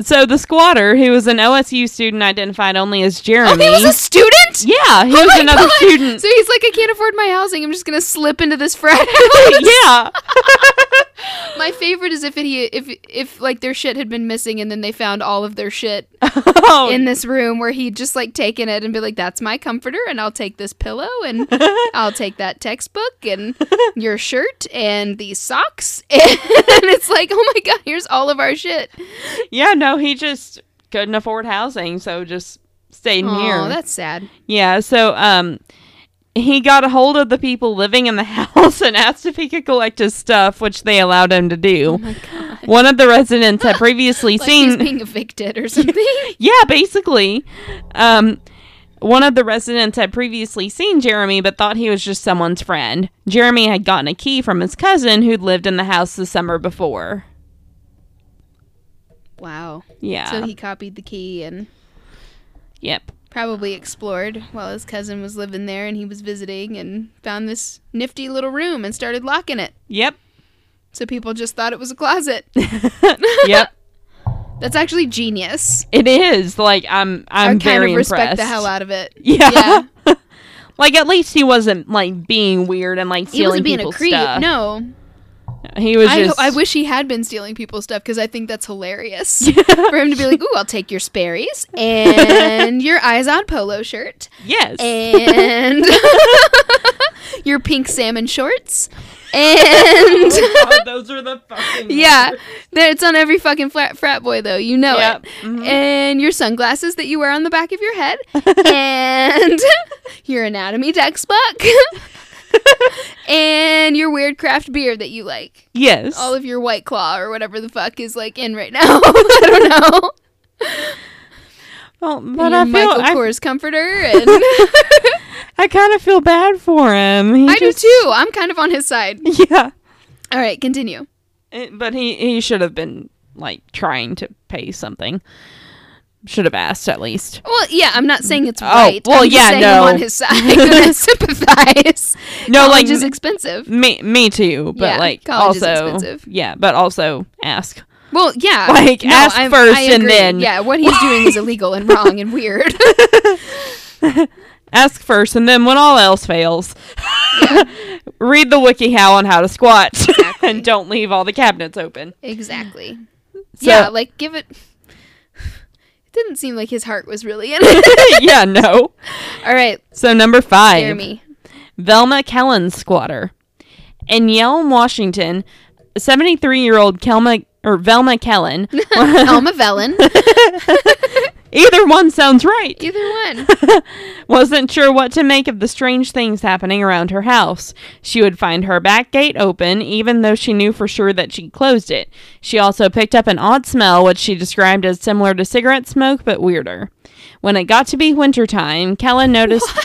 so the squatter, who was an OSU student identified only as Jeremy. oh, he was a student. yeah, he Oh was another God. student. So he's like, I can't afford my housing. I'm just gonna slip into this frat house. yeah. My favorite is if it, he if if like their shit had been missing and then they found all of their shit oh, in this room where he'd just like taken it and be like, "That's my comforter, and I'll take this pillow, and I'll take that textbook, and your shirt, and these socks." And it's like, "Oh my god, here's all of our shit." yeah, no, he just couldn't afford housing, so just stayed Oh, here. that's sad. Yeah, so um he got a hold of the people living in the house and asked if he could collect his stuff, which they allowed him to do. Oh my god, One of the residents had previously like seen being evicted or something. Yeah, basically. Um one of the residents had previously seen Jeremy but thought he was just someone's friend. Jeremy had gotten a key from his cousin who'd lived in the house the summer before. wow. Yeah. So he copied the key and yep. Probably explored while his cousin was living there and he was visiting and found this nifty little room and started locking it. Yep. So people just thought it was a closet. yep. That's actually genius. It is. Like I'm I'm I kind of respect impressed. the hell out of it. Yeah. like at least he wasn't like being weird and like stealing He wasn't being a creep. stuff. No. He was I, just I wish he had been stealing people's stuff because I think that's hilarious. For him to be like, ooh, I'll take your Sperry's and your Izod Polo shirt Yes. and your pink salmon shorts and Oh, God, those are the fucking yeah, there it's on every fucking frat, frat boy though. You know Yep. it. Mhm. And your sunglasses that you wear on the back of your head and your anatomy textbook and your weird craft beer that you like. yes. All of your White Claw or whatever the fuck is like in right now. I don't know. well, And but I feel Michael I, Kors comforter, and I kind of feel bad for him. He I do too. I'm kind of on his side. Yeah. All right, continue. It- but he he should have been like trying to pay something. Should have asked at least. Well, yeah, I'm not saying it's Oh, right. well, I'm yeah, saying no. I'm on his side. I sympathize. No, College like is expensive. me me too, but Yeah, like also expensive. yeah, but also ask. Well, yeah. Like, ask I'm- first and then- Yeah, what he's doing is illegal and wrong and weird. Ask first, and then when all else fails, read the WikiHow on how to squat, Exactly. and don't leave all the cabinets open. exactly. So- yeah, like give it. Didn't seem like his heart was really in it. yeah, no. All right, So number five, Jeremy. Velma Kellen squatter. In Yelm, Washington, 73-year-old Kelma or Velma Kellen. Elma Velen. Either one sounds right. Either one. Wasn't sure what to make of the strange things happening around her house. She would find her back gate open, even though she knew for sure that she'd closed it. She also picked up an odd smell, which she described as similar to cigarette smoke, but weirder. When it got to be wintertime, Kellen noticed.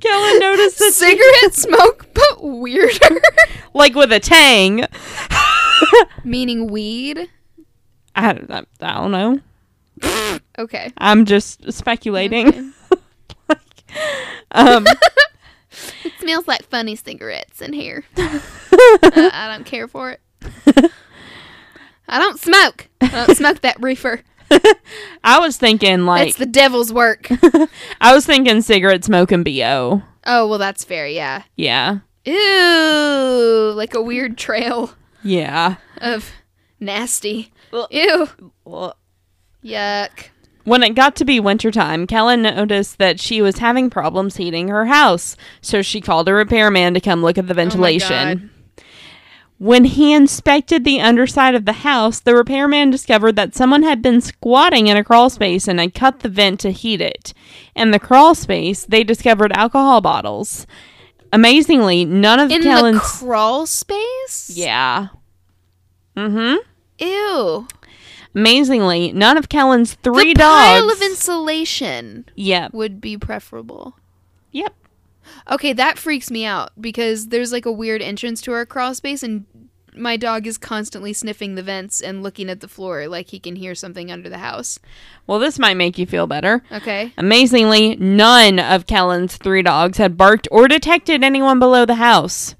Kellen noticed that, Cigarette smoke, but weirder. like with a tang. Meaning weed. I, I, I don't know. Okay. I'm just speculating. Okay. like, um, It smells like funny cigarettes in here. Uh, I don't care for it. I don't smoke. I don't smoke that reefer. I was thinking like it's the devil's work. I was thinking cigarette smoke and bo. Oh well, that's fair. Yeah. Yeah, Ew, like a weird trail yeah. of nasty. Ugh. Ew. Well, Yuck. When it got to be wintertime, Kellen noticed that she was having problems heating her house, so she called a repairman to come look at the ventilation. when he inspected the underside of the house, the repairman discovered that someone had been squatting in a crawl space and had cut the vent to heat it. In the crawl space, they discovered alcohol bottles. Amazingly, none of In Kellen's the crawl space. yeah. Mm-hmm. Ew. Amazingly, none of Kellen's three the dogs. pile of insulation yep. would be preferable. Yep. Okay, that freaks me out because there's like a weird entrance to our crawl space, and my dog is constantly sniffing the vents and looking at the floor like he can hear something under the house. Well, this might make you feel better. Okay. Amazingly, none of Kellen's three dogs had barked or detected anyone below the house.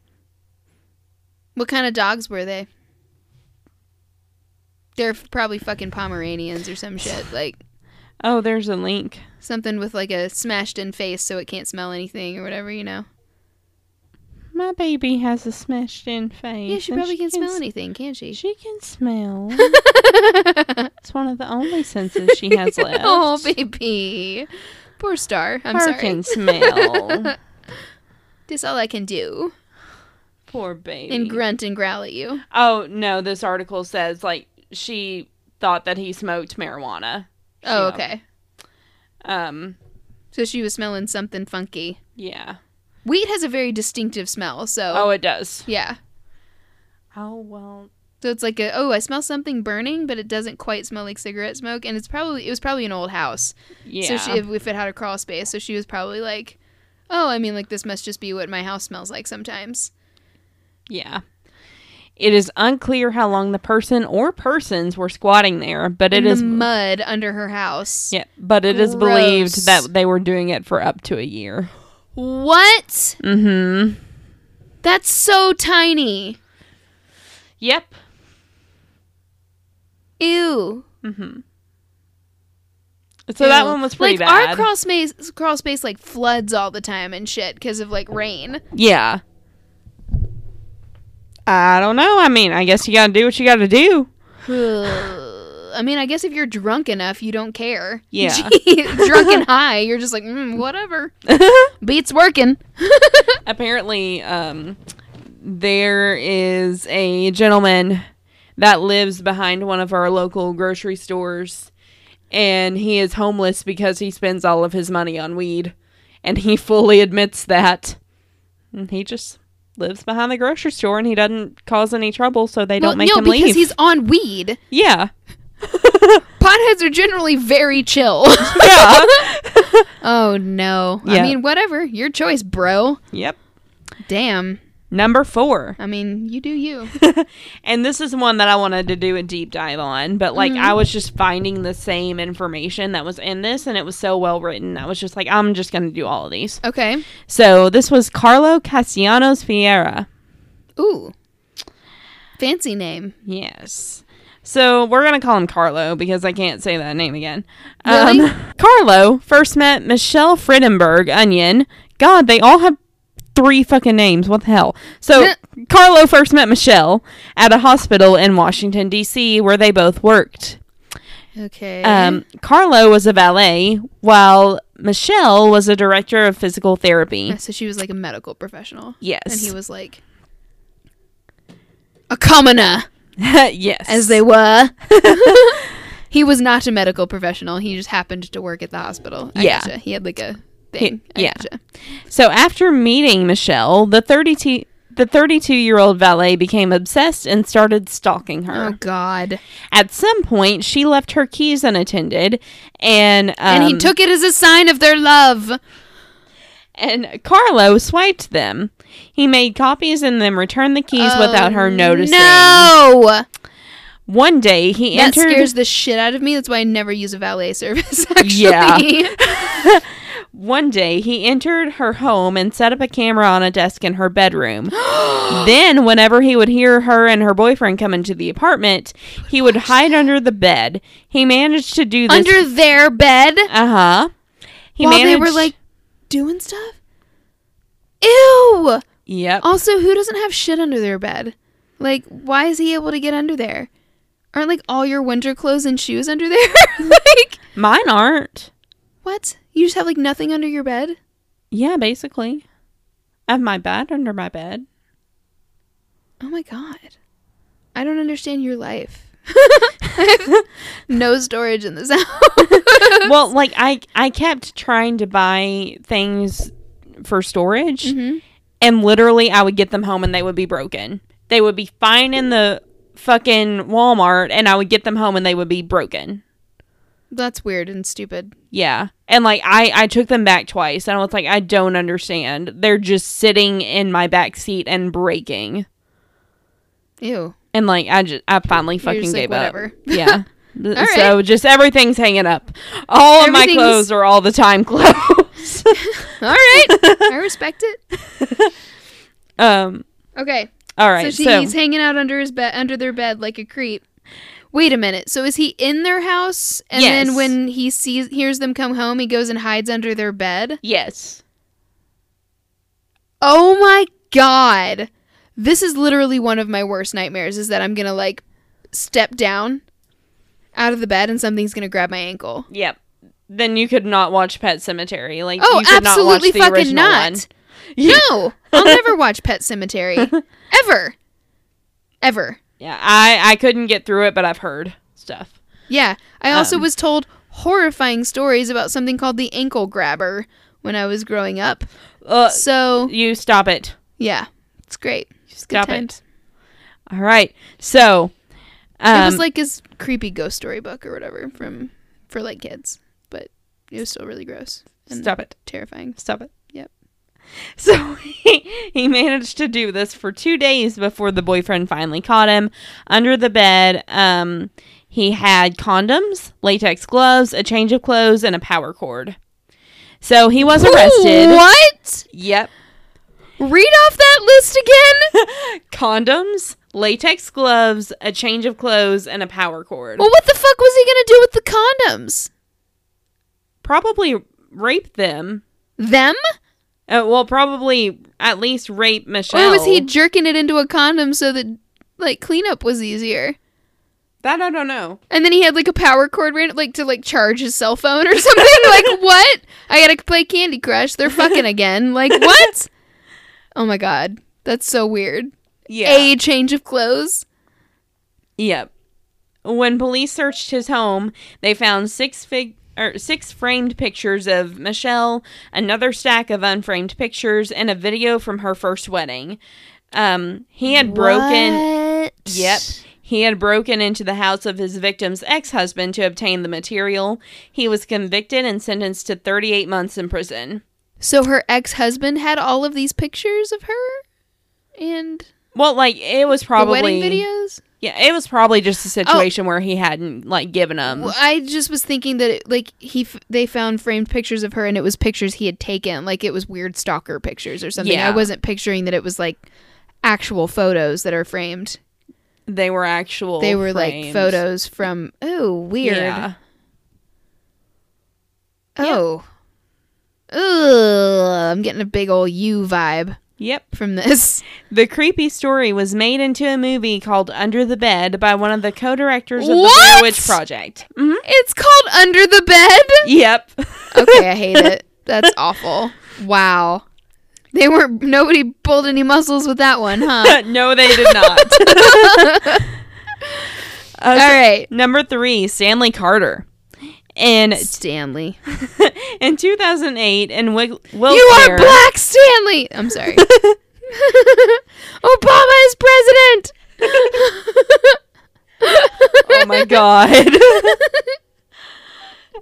What kind of dogs were they? They're probably fucking Pomeranians or some shit. Like Oh, there's a link. something with like a smashed in face so it can't smell anything or whatever, you know? My baby has a smashed in face. Yeah, she probably can't smell s- anything, can't she? She can smell. it's one of the only senses she has left. oh, baby. Poor Star. I'm Her sorry. can smell. That's all I can do. Poor baby. And grunt and growl at you. oh no, this article says like she thought that he smoked marijuana. Oh, Yeah. okay. Um, So she was smelling something funky. yeah. Wheat has a very distinctive smell, so Oh, it does. yeah. Oh well. So it's like a oh, I smell something burning, but it doesn't quite smell like cigarette smoke, and it's probably it was probably an old house. Yeah. So she, if, if it had a crawl space, so she was probably like, oh, I mean, like this must just be what my house smells like sometimes. Yeah. It is unclear how long the person or persons were squatting there, but In it is the mud under her house. yeah, but it is Gross. believed that they were doing it for up to a year. What? Mm-hmm. That's so tiny. Yep. Ew. Mm-hmm. So that one was pretty like bad. our crawl space, crawl space like floods all the time and shit because of like rain. yeah. I don't know. I mean, I guess you got to do what you got to do. I mean, I guess if you're drunk enough, you don't care. Yeah. drunk and high, you're just like, mm, whatever. Beats working. Apparently, um, there is a gentleman that lives behind one of our local grocery stores, and he is homeless because he spends all of his money on weed. and he fully admits that. And he just lives behind the grocery store and he doesn't cause any trouble, so they Well, don't make no, him because leave. he's on weed. yeah. Potheads are generally very chill. Yeah. oh no. Yeah. I mean, whatever. Your choice, bro. yep. Damn. Number four. I mean, you do you. And this is one that I wanted to do a deep dive on, but like Mm-hmm. I was just finding the same information that was in this and it was so well written. I was just like, I'm just going to do all of these. Okay. So this was Carlo Castellanos Fiera. Ooh. Fancy name. Yes. So we're going to call him Carlo because I can't say that name again. Really? Um, Carlo first met Michelle Friedenberg, Onion. God, they all have three fucking names. What the hell? So Carlo first met Michelle at a hospital in Washington, D.C., where they both worked. Okay. Um, Carlo was a valet, while Michelle was a director of physical therapy. so she was like a medical professional. Yes. And he was like a commoner, yes. as they were. he was not a medical professional. He just happened to work at the hospital. I Yeah. gotcha. He had like a thing. I yeah. gotcha. So after meeting Michelle, the 32 the 32 year old valet became obsessed and started stalking her. Oh God. At some point, she left her keys unattended, and um, and he took it as a sign of their love. and Carlo swiped them. He made copies and then returned the keys without her noticing. Oh, No. One day, he That entered. scares the shit out of me. That's why I never use a valet service. Actually. Yeah. One day, he entered her home and set up a camera on a desk in her bedroom. then, whenever he would hear her and her boyfriend come into the apartment, he would hide under the bed. He managed to do this. Under their bed uh huh. He while managed. they were like doing stuff. Ew. yep. Also, who doesn't have shit under their bed? Like, why is he able to get under there? Aren't like all your winter clothes and shoes under there? like, Mine aren't. what? You just have like nothing under your bed? Yeah, basically. I have my bed under my bed. Oh my god. I don't understand your life. no storage in this house. well, like I I kept trying to buy things for storage Mhm. and literally I would get them home and they would be broken. They would be fine in the fucking Walmart and I would get them home and they would be broken. That's weird and stupid. Yeah. And like I I took them back twice and I was like I don't understand. They're just sitting in my back seat and breaking. Ew. And like I just I finally You're fucking like, gave whatever. up. Yeah. All So just everything's hanging up. All of my clothes are all the time clothes. All right. I respect it. um Okay. all right. so she, So, he's hanging out under his bed, under their bed like a creep. Wait a minute. So is he in their house, and Yes. then when he sees hears them come home, he goes and hides under their bed? yes. Oh my god! This is literally one of my worst nightmares. Is that I'm gonna like step down out of the bed and something's gonna grab my ankle. Yep. Then you could not watch Pet Sematary. Like Oh, you could not watch absolutely the fucking original not. one. No, I'll never watch Pet Sematary ever, ever. Yeah, I I couldn't get through it, but I've heard stuff. Yeah, I also Um. was told horrifying stories about something called the ankle grabber when I was growing up. Uh, So you stop it. yeah, it's great. It's Stop it. All right. So, um, it was like his creepy ghost story book or whatever from for like kids, but it was still really gross and stop it. terrifying. Stop it. So he, he managed to do this for two days before the boyfriend finally caught him. Under the bed, um, he had condoms, latex gloves, a change of clothes, and a power cord. So he was arrested. What? Yep. Read off that list again. condoms, latex gloves, a change of clothes, and a power cord. well, what the fuck was he gonna do with the condoms? Probably rape them. Them? Uh, well, probably at least rape Michelle. Or was he jerking it into a condom so that like cleanup was easier? That I don't know. And then he had like a power cord ran like to like charge his cell phone or something. like what? I gotta play Candy Crush. They're fucking again. Like what? oh my god, that's so weird. Yeah. A change of clothes. Yep. When police searched his home, they found six fig or six framed pictures of Michelle, another stack of unframed pictures, and a video from her first wedding. Um, he had broken. What? Yep. He had broken into the house of his victim's ex husband to obtain the material. He was convicted and sentenced to 38 months in prison. So her ex-husband had all of these pictures of her and Well, like, it was probably. wedding videos. Yeah, it was probably just a oh. situation where he hadn't, like, given them. Well, I just was thinking that it, like he f- they found framed pictures of her and it was pictures he had taken, like it was weird stalker pictures or something. I wasn't picturing that it was like actual photos that are framed. They were actual. they were like photos from oh weird Yeah. oh Ugh, I'm getting a big old you vibe Yep. from this. The creepy story was made into a movie called Under the Bed by one of the co-directors of the Blair Witch Project. hmm It's called Under the Bed. Yep. Okay, I hate it. That's awful. Wow. They weren't nobody pulled any muscles with that one, huh? no, they did not. Uh, All so- right. Number three, Stanley Carter. In Stanley. in 2008, in Wig- Wilkes You are Black Stanley. I'm sorry. Obama is president. Oh my god.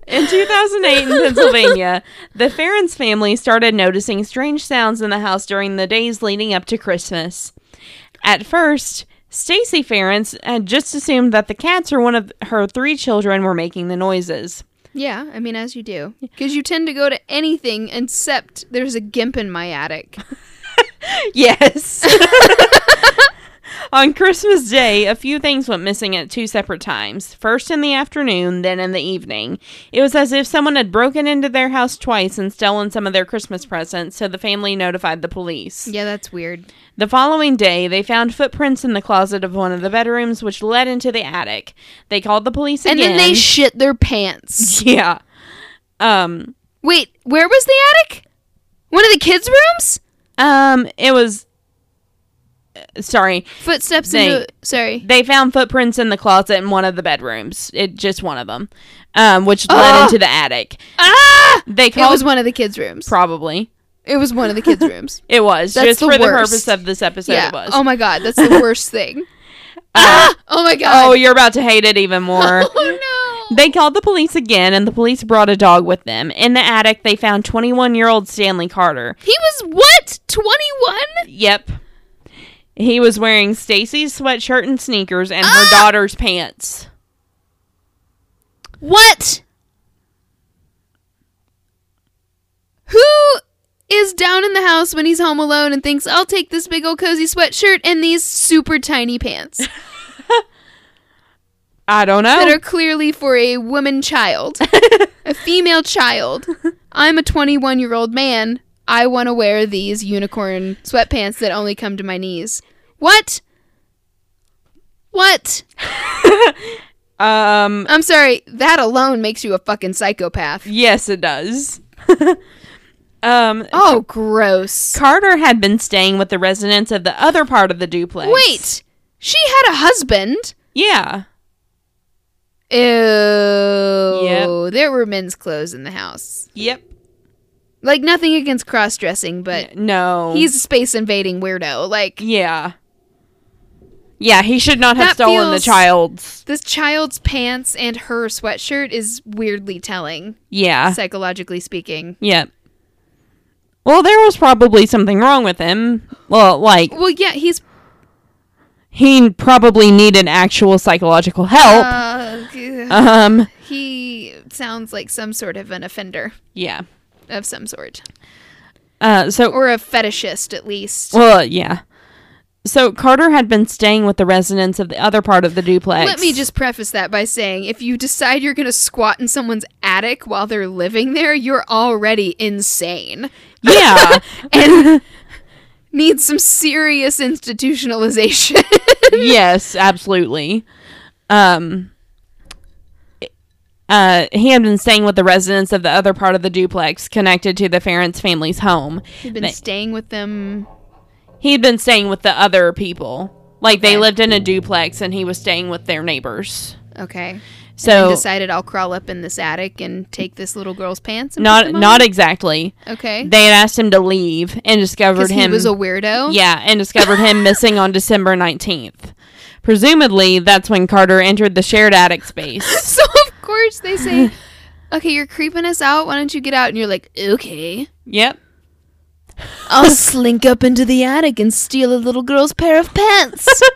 In 2008 in Pennsylvania, the Ferrens family started noticing strange sounds in the house during the days leading up to Christmas. At first, Stacy Ferrens had just assumed that the cats or one of her three children were making the noises. Yeah, I mean, as you do. Because you tend to go to anything except there's a gimp in my attic. Yes. On Christmas Day, a few things went missing at two separate times. First in the afternoon, then in the evening. It was as if someone had broken into their house twice and stolen some of their Christmas presents, so the family notified the police. Yeah, that's weird. The following day, they found footprints in the closet of one of the bedrooms, which led into the attic. They called the police And again. then they shit their pants. yeah. Um. Wait, where was the attic? One of the kids' rooms? Um. It was. uh, Sorry, Footsteps They- into. Sorry. they found footprints in the closet in one of the bedrooms. It just one of them, um, which led Ah! into the attic. Ah! They It called was one of the kids' rooms. probably It was one of the kids' rooms. it was That's just the for the purpose of this episode. yeah. It was. Oh my god, that's the worst thing. ah! Oh my god. oh, you're about to hate it even more. Oh no. They called the police again, and the police brought a dog with them. In the attic, they found 21 year old Stanley Carter. He was what? 21? Yep. He was wearing Stacy's sweatshirt and sneakers and Ah! her daughter's pants. What? Who is down in the house when he's home alone and thinks, I'll take this big old cozy sweatshirt and these super tiny pants I don't know. that are clearly for a woman child, a female child? I'm a 21 year old man. I want to wear these unicorn sweatpants that only come to my knees. What? What? um, I'm sorry, that alone makes you a fucking psychopath. yes, it does. Um, Oh, gross. Carter had been staying with the residents of the other part of the duplex. Wait, she had a husband. Yeah. Ew. Yep. There were men's clothes in the house. Yep. Like nothing against cross dressing, but no. he's a space invading weirdo. Like Yeah. Yeah, he should not have stolen the child's. this child's pants and her sweatshirt is weirdly telling, Yeah. psychologically speaking. Yep. Well, there was probably something wrong with him. Well, like Well, yeah, he's he probably needed actual psychological help. uh, um, he sounds like some sort of an offender yeah. of some sort, Uh, so or a fetishist at least. well, yeah. So Carter had been staying with the residents of the other part of the duplex. Let me just preface that by saying if you decide you're going to squat in someone's attic while they're living there, you're already insane Yeah. and need some serious institutionalization. yes, absolutely. Um uh, he had been staying with the residents of the other part of the duplex connected to the Ferrens family's home. You've been They- staying with them. He'd been staying with the other people. Like they lived in a duplex and he was staying with their neighbors. Okay. So he decided I'll crawl up in this attic and take this little girl's pants. And not not exactly. okay. They had asked him to leave and discovered Because he him was a weirdo. Yeah, and discovered him missing on December 19th. Presumably, that's when Carter entered the shared attic space. So of course they say, "Okay, you're creeping us out. Why don't you get out?" And you're like, "Okay." Yep. I'll slink up into the attic and steal a little girl's pair of pants.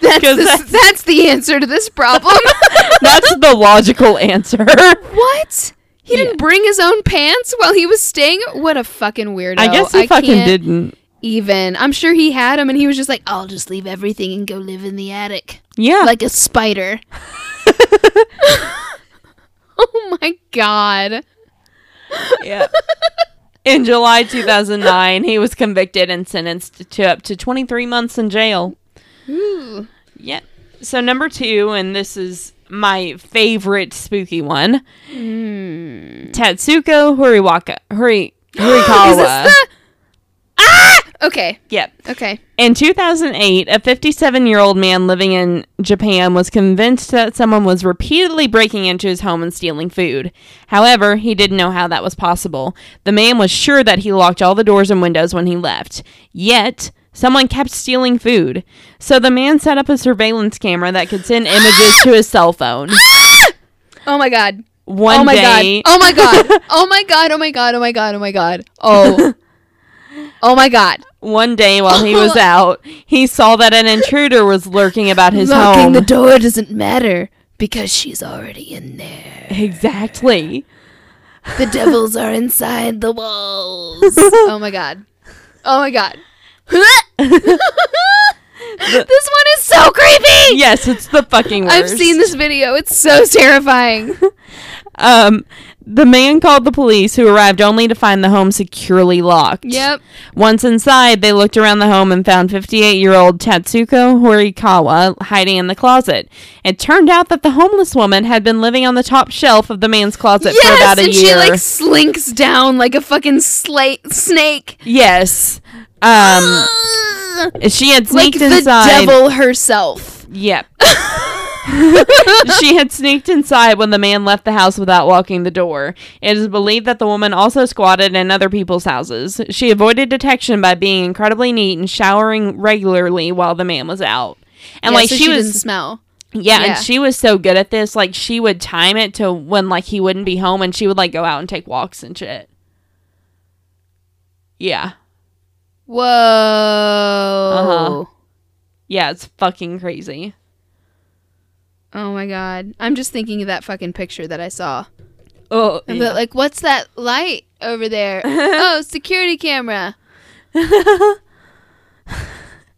That's the, that's- that's the answer to this problem. That's the logical answer. what? He Yeah. didn't bring his own pants while he was staying. What a fucking weirdo! I guess he fucking can't didn't. Even I'm sure he had them, and he was just like, "I'll just leave everything and go live in the attic Yeah. like a spider." oh my god! Yeah. In July 2009, he was convicted and sentenced to up to 23 months in jail. Ooh. Yep. So number two, and this is my favorite spooky one, Hmm. Tatsuko Horiwaka. Hori Is Horikawa. this the? Ah! Okay. Yep. Okay. In 2008, a 57 year old man living in Japan was convinced that someone was repeatedly breaking into his home and stealing food. However, he didn't know how that was possible. The man was sure that he locked all the doors and windows when he left. Yet, someone kept stealing food. So the man set up a surveillance camera that could send images to his cell phone. Oh my god. One oh my day, oh god. Oh my god. Oh my god. Oh my god. Oh my god. Oh my god. Oh. Oh my god. one day while he was out, he saw that an intruder was lurking about his Locking home. the door doesn't matter because she's already in there. exactly. The devils are inside the walls. oh my god. Oh my god. this one is so creepy. Yes, it's the fucking worst. I've seen this video. It's so terrifying. Um, the man called the police, who arrived only to find the home securely locked. Yep. Once inside, they looked around the home and found 58-year-old Tatsuko Horikawa hiding in the closet. It turned out that the homeless woman had been living on the top shelf of the man's closet for about a and year. she like slinks down like a fucking slate snake. yes. Um, she had like sneaked the inside. devil herself. Yep. she had sneaked inside when the man left the house without locking the door. It is believed that the woman also squatted in other people's houses. She avoided detection by being incredibly neat and showering regularly while the man was out. And Yeah, like so she, didn't was smell. yeah, yeah. and she was so good at this, like she would time it to when like he wouldn't be home and she would like go out and take walks and shit. Yeah. Whoa. Uh-huh. Yeah, it's fucking crazy. Oh my god. I'm just thinking of that fucking picture that I saw. Oh, yeah. but like, what's that light over there? oh, security camera. and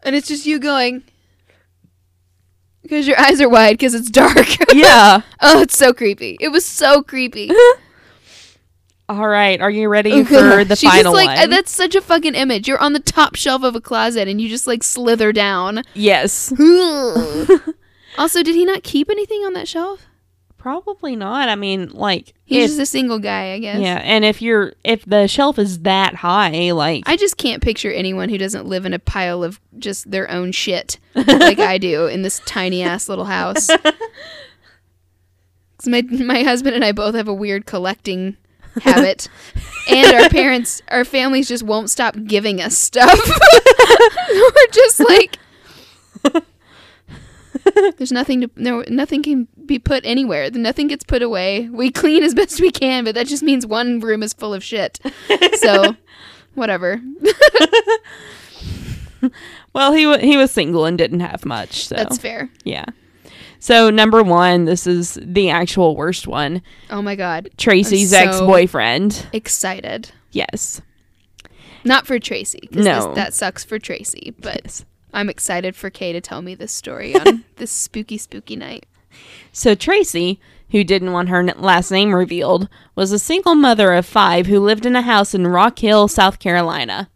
it's just you going because your eyes are wide because it's dark. yeah. oh, it's so creepy. It was so creepy. All right, are you ready oh, for the she final just like one? that's such a fucking image. You're on the top shelf of a closet and you just like slither down. yes. Also, did he not keep anything on that shelf? Probably not. I mean, like, He's if, just a single guy, I guess. yeah, and if you're if the shelf is that high, like, I just can't picture anyone who doesn't live in a pile of just their own shit like I do in this tiny ass little house. my my husband and I both have a weird collecting habit, and our parents, our families just won't stop giving us stuff. We're just like. There's nothing to no nothing can be put anywhere. Nothing gets put away. We clean as best we can, but that just means one room is full of shit. So, whatever. well, he he was single and didn't have much, so That's fair. yeah. So number one, this is the actual worst one. Oh my god. Tracy's so- ex boyfriend. Excited. Yes. Not for Tracy, because No. that sucks for Tracy, but Yes. I'm excited for Kay to tell me this story on this spooky, spooky night. So Tracy, who didn't want her n- last name revealed, was a single mother of five who lived in a house in Rock Hill, South Carolina.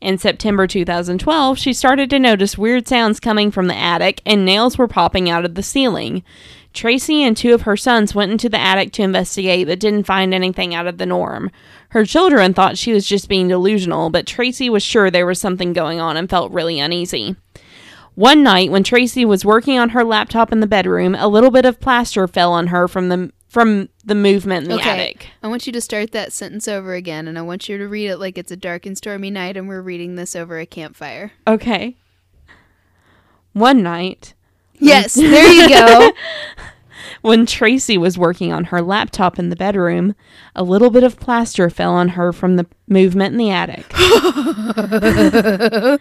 In September 2012, she started to notice weird sounds coming from the attic and nails were popping out of the ceiling. Tracy and two of her sons went into the attic to investigate but didn't find anything out of the norm. Her children thought she was just being delusional, but Tracy was sure there was something going on and felt really uneasy. One night when Tracy was working on her laptop in the bedroom, a little bit of plaster fell on her from the from the movement in the Okay. attic. I want you to start that sentence over again, and I want you to read it like it's a dark and stormy night, and we're reading this over a campfire. Okay. One night Yes, there you go. when Tracy was working on her laptop in the bedroom, a little bit of plaster fell on her from the movement in the attic.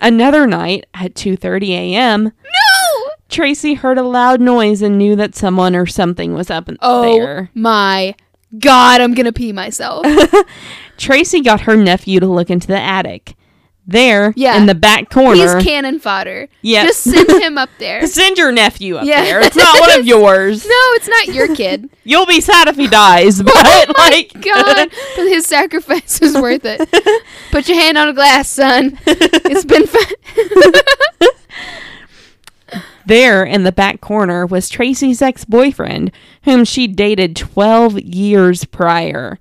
Another night at 2:30 a.m., no! Tracy heard a loud noise and knew that someone or something was up in Oh there. my god, I'm gonna pee myself. Tracy got her nephew to look into the attic. There, Yeah. in the back corner, He's cannon fodder. Yeah. Just send him up there. send your nephew up Yeah. there. It's not one of yours. No, it's not your kid. You'll be sad if he dies, oh but oh like, god, but his sacrifice is worth it. Put your hand on a glass, son. It's been fun. There in the back corner was Tracy's ex boyfriend, whom she dated 12 years prior.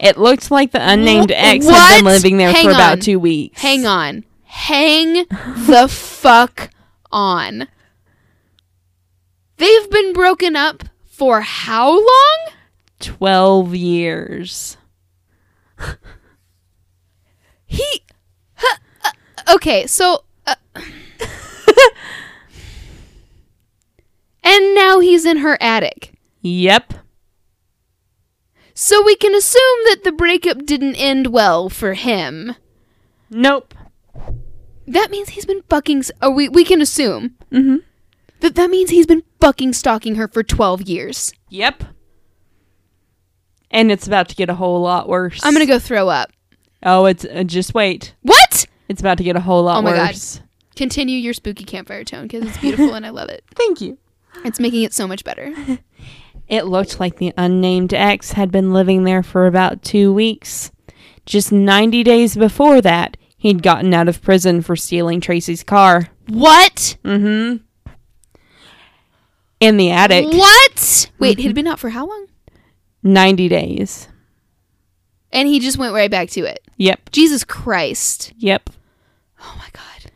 It looked like the unnamed ex had been living there Hang for about two weeks. Hang on. Hang the fuck on. They've been broken up for how long? 12 years. He. huh, uh, okay, so. Uh, and now he's in her attic. Yep. So we can assume that the breakup didn't end well for him. Nope. That means he's been fucking. s- Oh, we, we can assume Mm-hmm. that that means he's been fucking stalking her for 12 years. Yep. And it's about to get a whole lot worse. I'm gonna go throw up. Oh, it's uh, just wait. What? It's about to get a whole lot worse. Oh my God. Continue your spooky campfire tone because it's beautiful and I love it. Thank you. It's making it so much better. It looked like the unnamed ex had been living there for about two weeks. Just 90 days before that, he'd gotten out of prison for stealing Tracy's car. What? Mm hmm. In the attic. What? Wait, he'd been out for how long? 90 days. And he just went right back to it. Yep. Jesus Christ. Yep. Oh my god.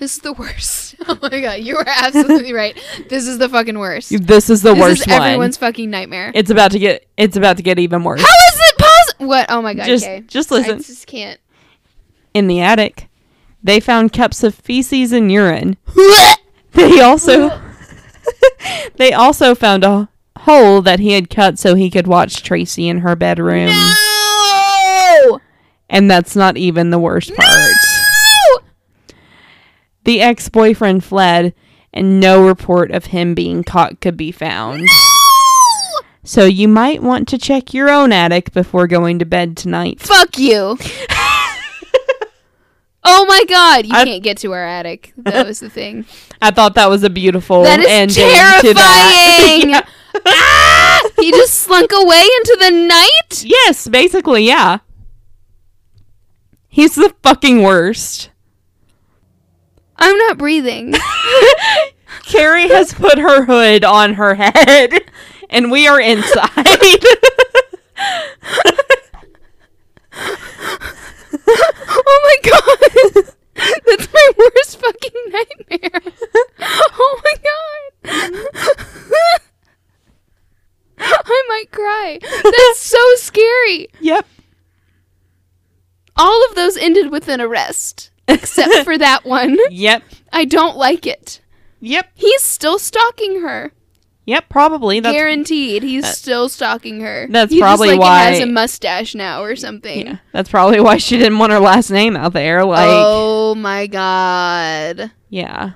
This is the worst. Oh my god, you were absolutely right. This is the fucking worst. This is the this worst is one. everyone's fucking nightmare. It's about to get it's about to get even worse. How is it possible? What? Oh my god. just okay. just I listen. just can't. In the attic, they found cups of feces and urine. They also they also found a hole that he had cut so he could watch Tracy in her bedroom. No! And that's not even the worst part. The ex-boyfriend fled and no report of him being caught could be found. So you might want to check your own attic before going to bed tonight. Fuck you. oh my god, you I- can't get to our attic. That was the thing. I thought that was a beautiful That is ending to that. terrifying. Yeah. ah! He just slunk away into the night? Yes, basically, yeah. He's the fucking worst. I'm not breathing. Carrie has put her hood on her head, and we are inside. oh my god. That's my worst fucking nightmare. Oh my god. I might cry. That's so scary. yep. All of those ended with an arrest, except for that one. Yep. I don't like it. Yep. He's still stalking her. Yep. Probably. That's Guaranteed, he's that- still stalking her. that's he probably just, like, why- has a mustache now or something. yeah. That's probably why she didn't want her last name out there. Like, oh my god. yeah.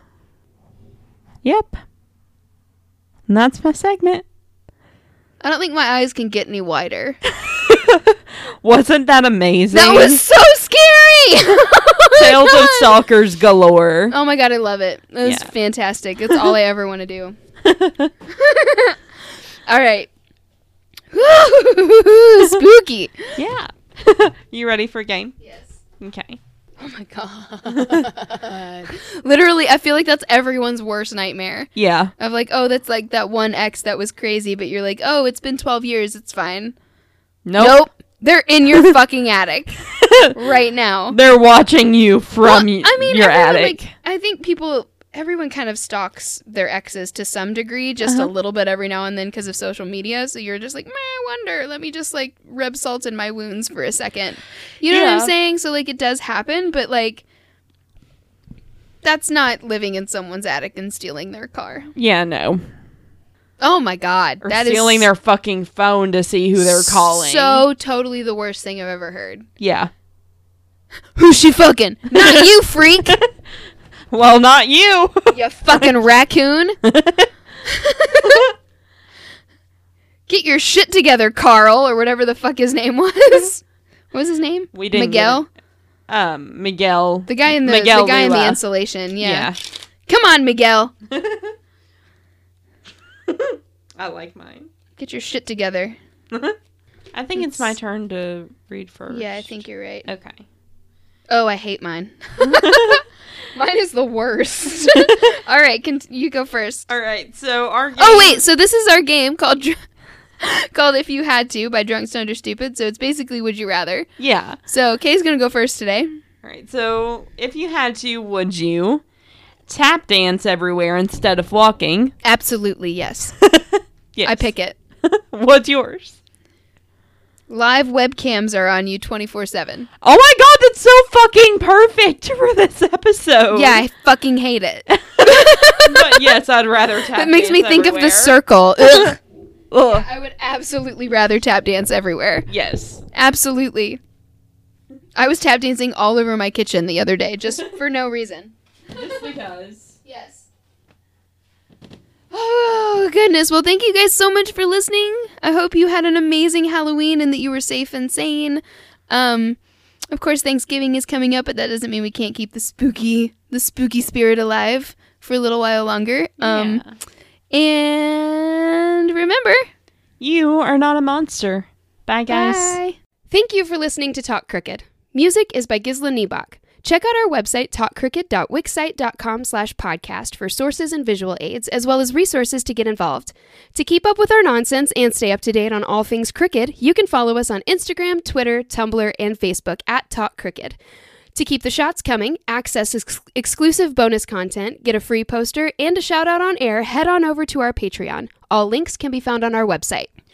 Yep. And that's my segment. I don't think my eyes can get any wider. Wasn't that amazing? That was so scary. Oh Tales of. Stalkers galore. Oh my god, I love it. That was Yeah. fantastic. That's all I ever want to do. all right. Spooky. Yeah. you ready for a game? Yes. Okay. Oh my god. Literally, I feel like that's everyone's worst nightmare. Yeah. Of like, oh, that's like that one ex that was crazy, but you're like, oh, it's been 12 years, it's fine. Nope. nope. They're in your fucking attic right now. They're watching you from Well, I mean, your everyone, attic. Like, I think people, everyone kind of stalks their exes to some degree, just a Uh-huh. little bit every now and then because of social media. So you're just like, I wonder. Let me just like rub salt in my wounds for a second. You know what I'm saying? So like it does happen, but like that's not living in someone's attic and stealing their car. Yeah, no. Oh my god, Or that is stealing their fucking phone to see who they're calling. So totally the worst thing I've ever heard. yeah. Who's she fucking? Not you, freak. Well, not you. you fucking raccoon. Get your shit together, Carl, or whatever the fuck his name was. What was his name? We didn't Miguel. um, Miguel. The guy in the Miguel the guy in the insulation. Yeah. Yeah. Come on, Miguel. I like mine. Get your shit together. I think it's my turn to read first. Yeah, I think you're right. Okay. Oh, I hate mine. mine is the worst. All right, can, you go first. All right. So our oh, game, Oh wait, so this is our game called Dr- called If You Had To by Drunk Stoned or Stupid. So it's basically Would You Rather. Yeah. So Kay's gonna go first today. All right. So if you had to, would you tap dance everywhere instead of walking? Absolutely, yes. yes. I pick it. What's yours? Live webcams are on you 24 7. Oh my god, that's so fucking perfect for this episode. Yeah, I fucking hate it. but yes, I'd rather tap. That makes me think of the circle. Ugh. Ugh. I would absolutely rather tap dance everywhere. Yes. Absolutely. I was tap dancing all over my kitchen the other day just for no reason. Just because. Yes. Oh, goodness. Well, thank you guys so much for listening. I hope you had an amazing Halloween and that you were safe and sane. Um, of course, Thanksgiving is coming up, but that doesn't mean we can't keep the spooky, the spooky spirit alive for a little while longer. Um, yeah. and remember, You are not a monster. Bye, guys. bye. Thank you for listening to Talk Crooked. Music is by Gisla Niebach. Check out our website, talkcrooked.wixsite.com slash podcast for sources and visual aids, as well as resources to get involved. To keep up with our nonsense and stay up to date on all things crooked, you can follow us on Instagram, Twitter, Tumblr, and Facebook at Talk Crooked. To keep the shots coming, access ex- exclusive bonus content, get a free poster, and a shout out on air, head on over to our Patreon. All links can be found on our website.